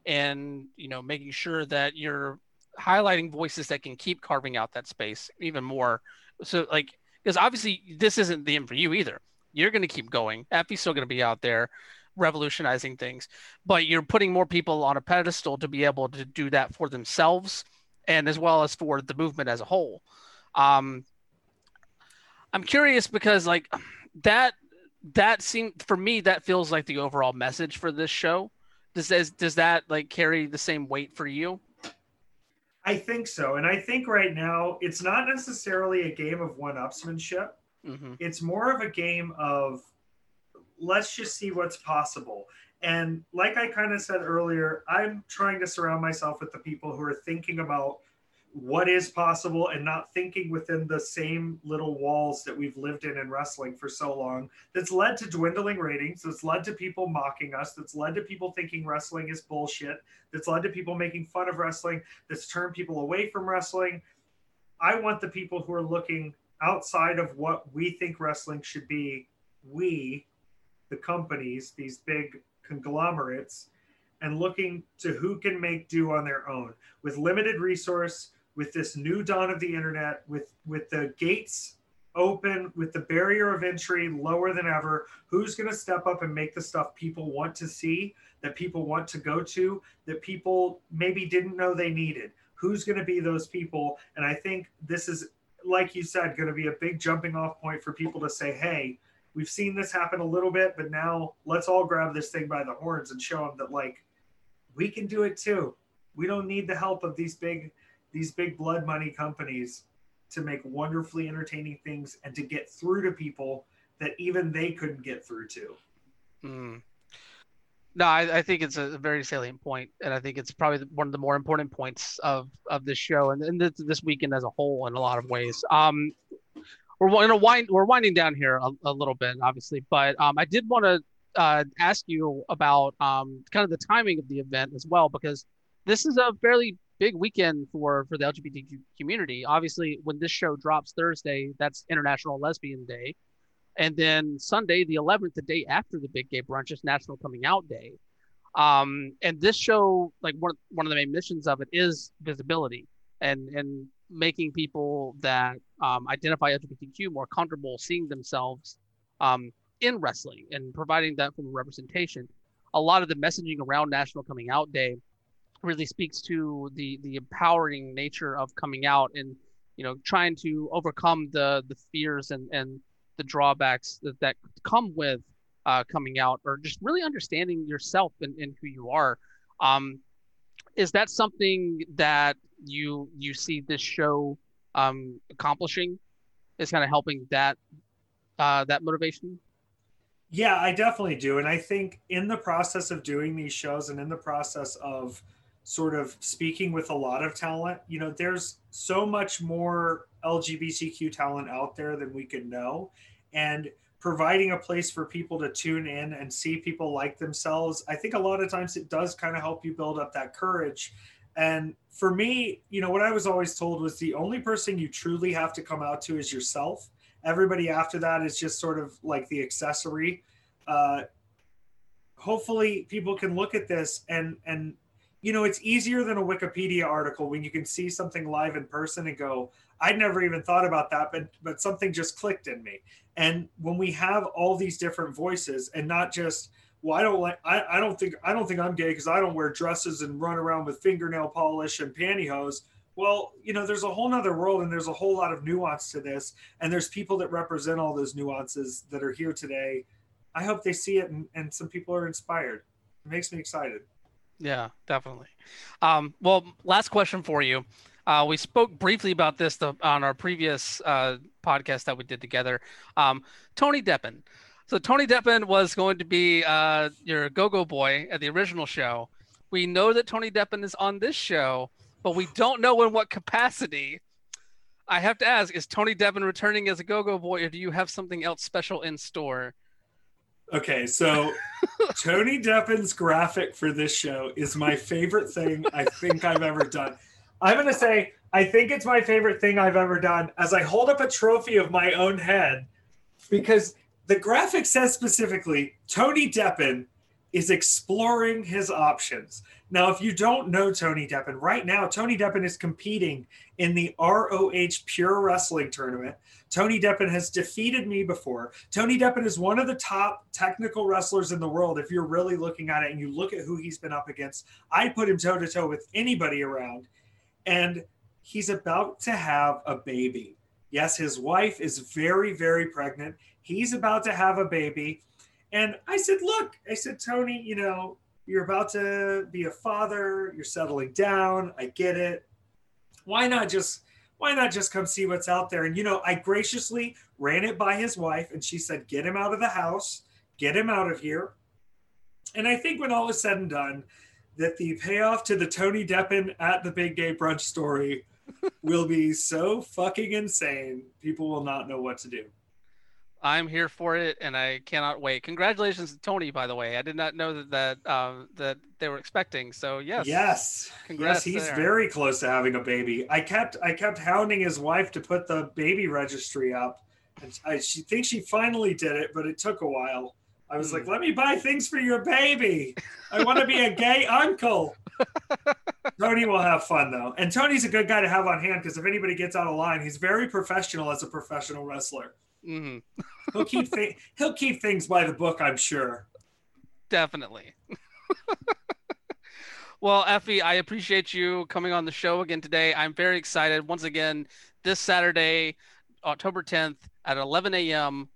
and you know making sure that you're highlighting voices that can keep carving out that space even more. So like because obviously this isn't the end for you either. You're going to keep going. Effy's still going to be out there revolutionizing things, but you're putting more people on a pedestal to be able to do that for themselves and as well as for the movement as a whole. Um, I'm curious because like that that seemed for me that feels like the overall message for this show. Does does, does that like carry the same weight for you? I think so. And I think right now it's not necessarily a game of one upsmanship. Mm-hmm. It's more of a game of let's just see what's possible. And like I kind of said earlier, I'm trying to surround myself with the people who are thinking about what is possible and not thinking within the same little walls that we've lived in in wrestling for so long that's led to dwindling ratings that's led to people mocking us that's led to people thinking wrestling is bullshit that's led to people making fun of wrestling that's turned people away from wrestling. I want the people who are looking outside of what we think wrestling should be we the companies these big conglomerates and looking to who can make do on their own with limited resource with this new dawn of the internet, with with the gates open, with the barrier of entry lower than ever, who's going to step up and make the stuff people want to see, that people want to go to, that people maybe didn't know they needed? Who's going to be those people? And I think this is, like you said, going to be a big jumping off point for people to say, hey, we've seen this happen a little bit, but now let's all grab this thing by the horns and show them that, like, we can do it too. We don't need the help of these big these big blood money companies to make wonderfully entertaining things and to get through to people that even they couldn't get through to. Mm. No, I, I, think it's a very salient point, and I think it's probably one of the more important points of of this show and, and this, this weekend as a whole in a lot of ways. Um, we're to wind we're winding down here a, a little bit, obviously, but um, I did want to uh, ask you about um, kind of the timing of the event as well, because this is a fairly big weekend for for the LGBTQ community. Obviously, when this show drops Thursday, that's International Lesbian Day, and then Sunday, the 11th, the day after the Big Gay Brunch, is National Coming Out Day. Um, and this show, like one one of the main missions of it, is visibility and and making people that um, identify as LGBTQ more comfortable seeing themselves um, in wrestling and providing that from representation. A lot of the messaging around National Coming Out Day really speaks to the the empowering nature of coming out and you know trying to overcome the the fears and and the drawbacks that, that come with uh, coming out or just really understanding yourself and, and who you are um, is that something that you you see this show um, accomplishing is kind of helping that uh, that motivation yeah i definitely do and i think in the process of doing these shows and in the process of sort of speaking with a lot of talent, you know, there's so much more LGBTQ talent out there than we can know. And providing a place for people to tune in and see people like themselves, I think a lot of times it does kind of help you build up that courage. And for me, you know, what I was always told was the only person you truly have to come out to is yourself. Everybody after that is just sort of like the accessory. Uh, hopefully, people can look at this and and you know, it's easier than a Wikipedia article when you can see something live in person and go, I'd never even thought about that, but but something just clicked in me. And when we have all these different voices and not just, well, I don't like I, I don't think I don't think I'm gay because I don't wear dresses and run around with fingernail polish and pantyhose. Well, you know, there's a whole nother world and there's a whole lot of nuance to this. And there's people that represent all those nuances that are here today. I hope they see it and, and some people are inspired. It makes me excited. Yeah, definitely. Um, well, last question for you. Uh, we spoke briefly about this the, on our previous uh, podcast that we did together. Um, Tony Deppen. So Tony Deppen was going to be uh, your go-go boy at the original show. We know that Tony Deppen is on this show, but we don't know in what capacity. I have to ask: Is Tony Deppen returning as a go-go boy, or do you have something else special in store? Okay, so Tony Deppen's graphic for this show is my favorite thing I think I've ever done. I'm going to say, I think it's my favorite thing I've ever done as I hold up a trophy of my own head because the graphic says specifically Tony Deppen is exploring his options. Now, if you don't know Tony Deppen, right now, Tony Deppen is competing in the ROH Pure Wrestling Tournament. Tony Deppen has defeated me before. Tony Deppen is one of the top technical wrestlers in the world. If you're really looking at it and you look at who he's been up against, I put him toe to toe with anybody around. And he's about to have a baby. Yes, his wife is very, very pregnant. He's about to have a baby. And I said, Look, I said, Tony, you know, you're about to be a father, you're settling down. I get it. why not just why not just come see what's out there? And you know, I graciously ran it by his wife, and she said, "Get him out of the house, get him out of here." And I think when all is said and done, that the payoff to the Tony Deppen at the Big Gay Brunch story will be so fucking insane. People will not know what to do. I'm here for it, and I cannot wait. Congratulations to Tony, by the way. I did not know that that um, that they were expecting. So yes, yes, Congrats yes. He's there. very close to having a baby. I kept I kept hounding his wife to put the baby registry up, and I, she thinks she finally did it, but it took a while. I was Hmm. like, "Let me buy things for your baby. I want to be a gay uncle." Tony will have fun though, and Tony's a good guy to have on hand because if anybody gets out of line, he's very professional as a professional wrestler. Hmm He'll keep he'll keep things by the book, I'm sure. definitely. well, Effy, I appreciate you coming on the show again today. I'm very excited. Once again, this Saturday, October 10th at 11 a.m.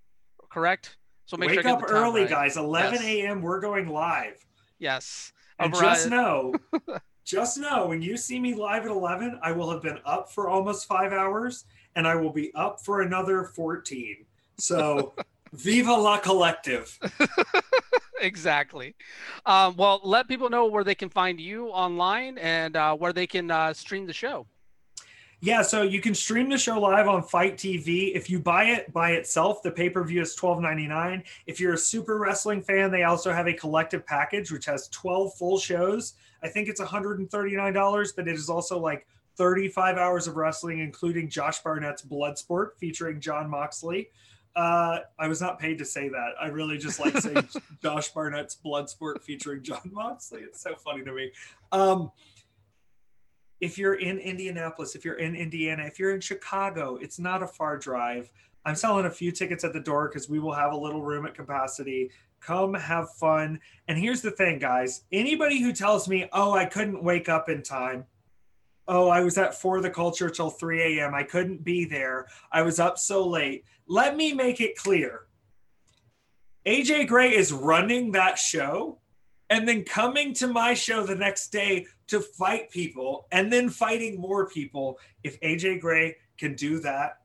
Correct? So make Wake sure up early, right. guys. 11 Yes. a.m. We're going live. Yes. And Over just at- know, just know when you see me live at 11, I will have been up for almost five hours and I will be up for another 14. So, viva la collective. exactly. Um, well, let people know where they can find you online and uh, where they can uh, stream the show. Yeah, so you can stream the show live on FITE TV. If you buy it by itself, the pay per view is twelve ninety nine. If you're a super wrestling fan, they also have a collective package which has twelve full shows. I think it's one hundred and thirty nine dollars, but it is also like thirty five hours of wrestling, including Josh Barnett's Bloodsport featuring Jon Moxley. Uh, I was not paid to say that. I really just like saying Josh Barnett's Bloodsport featuring Jon Moxley. It's so funny to me. Um, if you're in Indianapolis, if you're in Indiana, if you're in Chicago, it's not a far drive. I'm selling a few tickets at the door because we will have a little room at capacity. Come have fun. And here's the thing, guys anybody who tells me, oh, I couldn't wake up in time. Oh, I was at For the Culture till 3 a.m. I couldn't be there. I was up so late. Let me make it clear AJ Gray is running that show and then coming to my show the next day to fight people and then fighting more people. If AJ Gray can do that,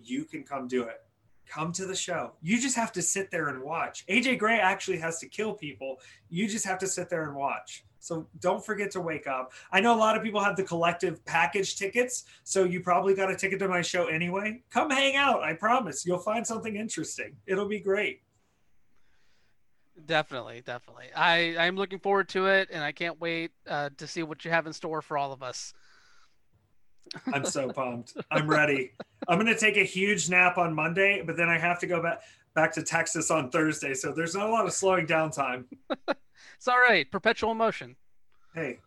you can come do it. Come to the show. You just have to sit there and watch. AJ Gray actually has to kill people. You just have to sit there and watch. So don't forget to wake up. I know a lot of people have the collective package tickets, so you probably got a ticket to my show anyway. Come hang out. I promise you'll find something interesting. It'll be great. Definitely, definitely. I I'm looking forward to it, and I can't wait uh, to see what you have in store for all of us. I'm so pumped. I'm ready. I'm going to take a huge nap on Monday, but then I have to go back back to Texas on Thursday. So there's not a lot of slowing down time. It's all right. Perpetual motion. Hey,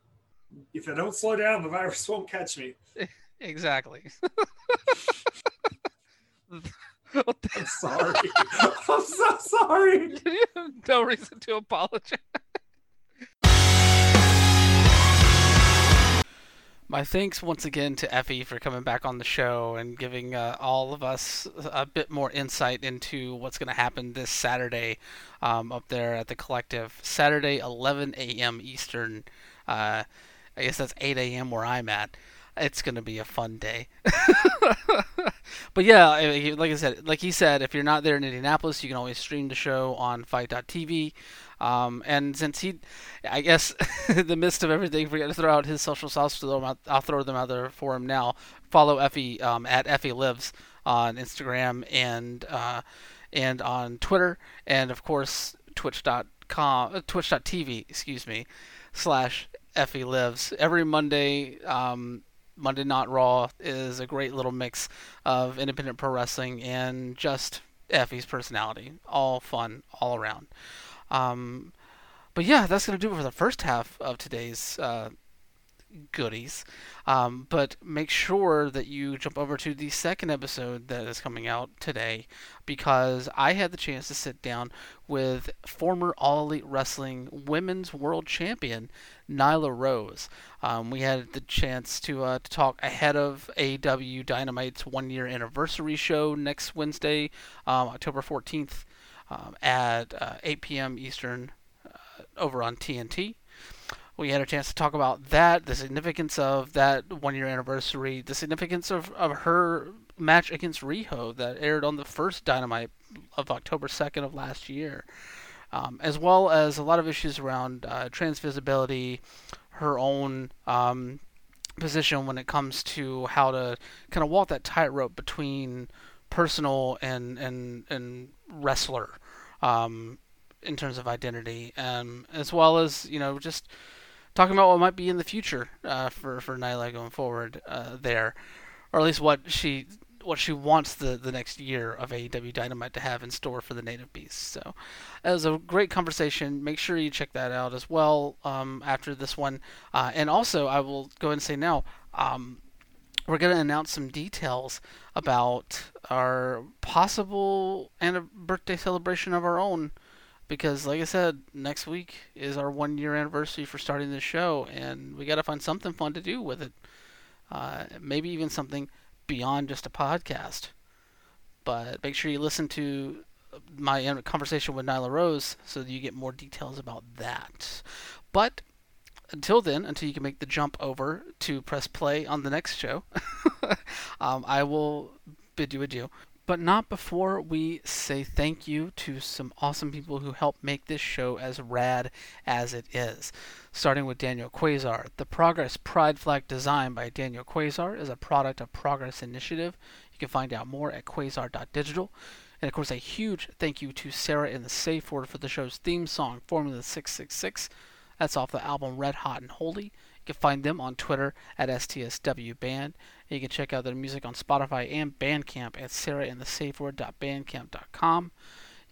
if I don't slow down, the virus won't catch me. Exactly. I'm sorry. I'm so sorry. no reason to apologize. My thanks once again to Effy for coming back on the show and giving uh, all of us a bit more insight into what's going to happen this Saturday um, up there at the collective. Saturday, 11 a.m. Eastern. Uh, I guess that's 8 a.m. where I'm at. It's going to be a fun day. but yeah, like I said, like he said, if you're not there in Indianapolis, you can always stream the show on FITE.tv. Um, and since he, I guess, in the midst of everything, forgot to throw out his social sauce. Throw them I'll throw them out there for him now. Follow Effy um, at Effy Lives on Instagram and uh, and on Twitter, and of course Twitch.com, uh, Twitch.tv, excuse me, slash Effy Lives. Every Monday, um, Monday Not Raw is a great little mix of independent pro wrestling and just Effy's personality. All fun, all around. Um, but yeah, that's going to do it for the first half of today's uh, goodies. Um, but make sure that you jump over to the second episode that is coming out today because I had the chance to sit down with former All Elite Wrestling Women's World Champion Nyla Rose. Um, we had the chance to, uh, to talk ahead of AEW Dynamite's one year anniversary show next Wednesday, um, October 14th um, at uh, 8 p.m. Eastern uh, over on TNT we had a chance to talk about that, the significance of that one year anniversary, the significance of, of her match against Riho that aired on the first Dynamite of October 2nd of last year, um, as well as a lot of issues around uh, trans visibility, her own um, position when it comes to how to kind of walk that tightrope between personal and and and wrestler um, in terms of identity, um, as well as you know just talking about what might be in the future uh, for for Nyla going forward uh, there, or at least what she what she wants the, the next year of AEW Dynamite to have in store for the Native Beasts. So it was a great conversation. Make sure you check that out as well um, after this one. Uh, and also, I will go and say now, um, we're going to announce some details about our possible and a birthday celebration of our own because like I said, next week is our one year anniversary for starting this show, and we got to find something fun to do with it. Uh, maybe even something beyond just a podcast. But make sure you listen to my conversation with Nyla Rose so that you get more details about that. But until then, until you can make the jump over to press play on the next show, um, I will bid you adieu but not before we say thank you to some awesome people who help make this show as rad as it is. Starting with Daniel Quasar. The Progress Pride Flag design by Daniel Quasar is a product of Progress Initiative. You can find out more at quasar.digital. And of course, a huge thank you to Sarah and the Safe Word for the show's theme song, Formula 666. That's off the album Red Hot and Holy. You can find them on Twitter at STSW Band. You can check out their music on Spotify and Bandcamp at sarahandthesafeword.bandcamp.com. You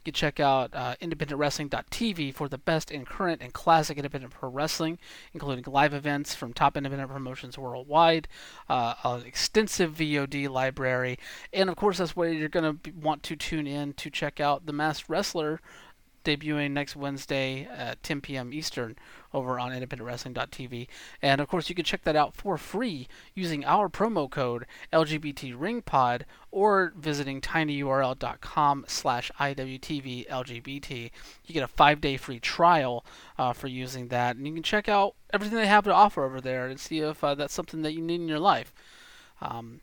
can check out uh, independentwrestling.tv for the best in current and classic independent pro wrestling, including live events from top independent promotions worldwide, uh, an extensive VOD library, and of course, that's where you're going to want to tune in to check out The Masked Wrestler debuting next Wednesday at 10 p.m. Eastern over on independentwrestling.tv. And of course, you can check that out for free using our promo code LGBTRingPod or visiting tinyurl.com slash IWTVLGBT. You get a five-day free trial uh, for using that, and you can check out everything they have to offer over there and see if uh, that's something that you need in your life. Um,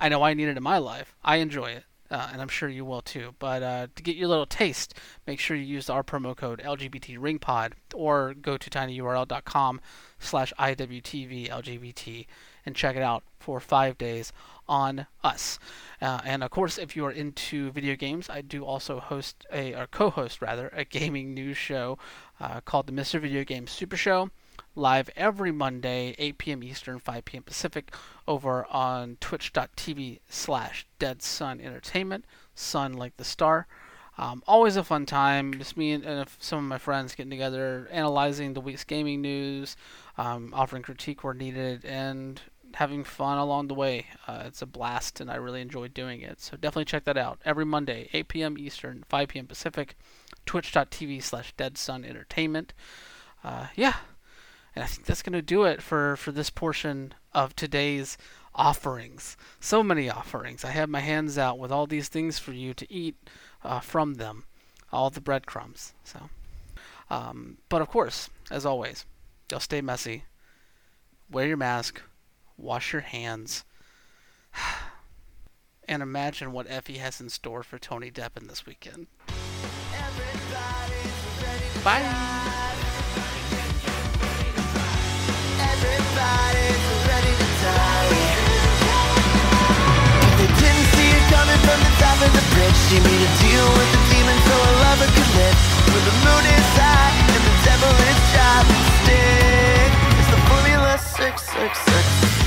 I know I need it in my life. I enjoy it uh, and I'm sure you will too. But uh, to get your little taste, make sure you use our promo code LGBT LGBTRingPod or go to tinyurl.com slash IWTVLGBT and check it out for five days on us. Uh, and of course, if you are into video games, I do also host a, or co-host rather, a gaming news show uh, called the Mr. Video Game Super Show live every Monday, 8 p.m. Eastern, 5 p.m. Pacific, over on twitch.tv slash Dead Sun Entertainment, sun like the star. Um, always a fun time. Just me and, and, some of my friends getting together, analyzing the week's gaming news, um, offering critique where needed, and having fun along the way. Uh, it's a blast, and I really enjoy doing it. So definitely check that out. Every Monday, 8 p.m. Eastern, 5 p.m. Pacific, twitch.tv slash Dead Sun Entertainment. Uh, yeah, and I think that's going to do it for, for this portion of today's offerings. So many offerings. I have my hands out with all these things for you to eat uh, from them, all the breadcrumbs. So, um, but of course, as always, you'll stay messy. Wear your mask. Wash your hands. and imagine what Effy has in store for Tony Deppen this weekend. Bye. She made a deal with the demon so a lover could live. The moon is high and the devil is stick. The formula 666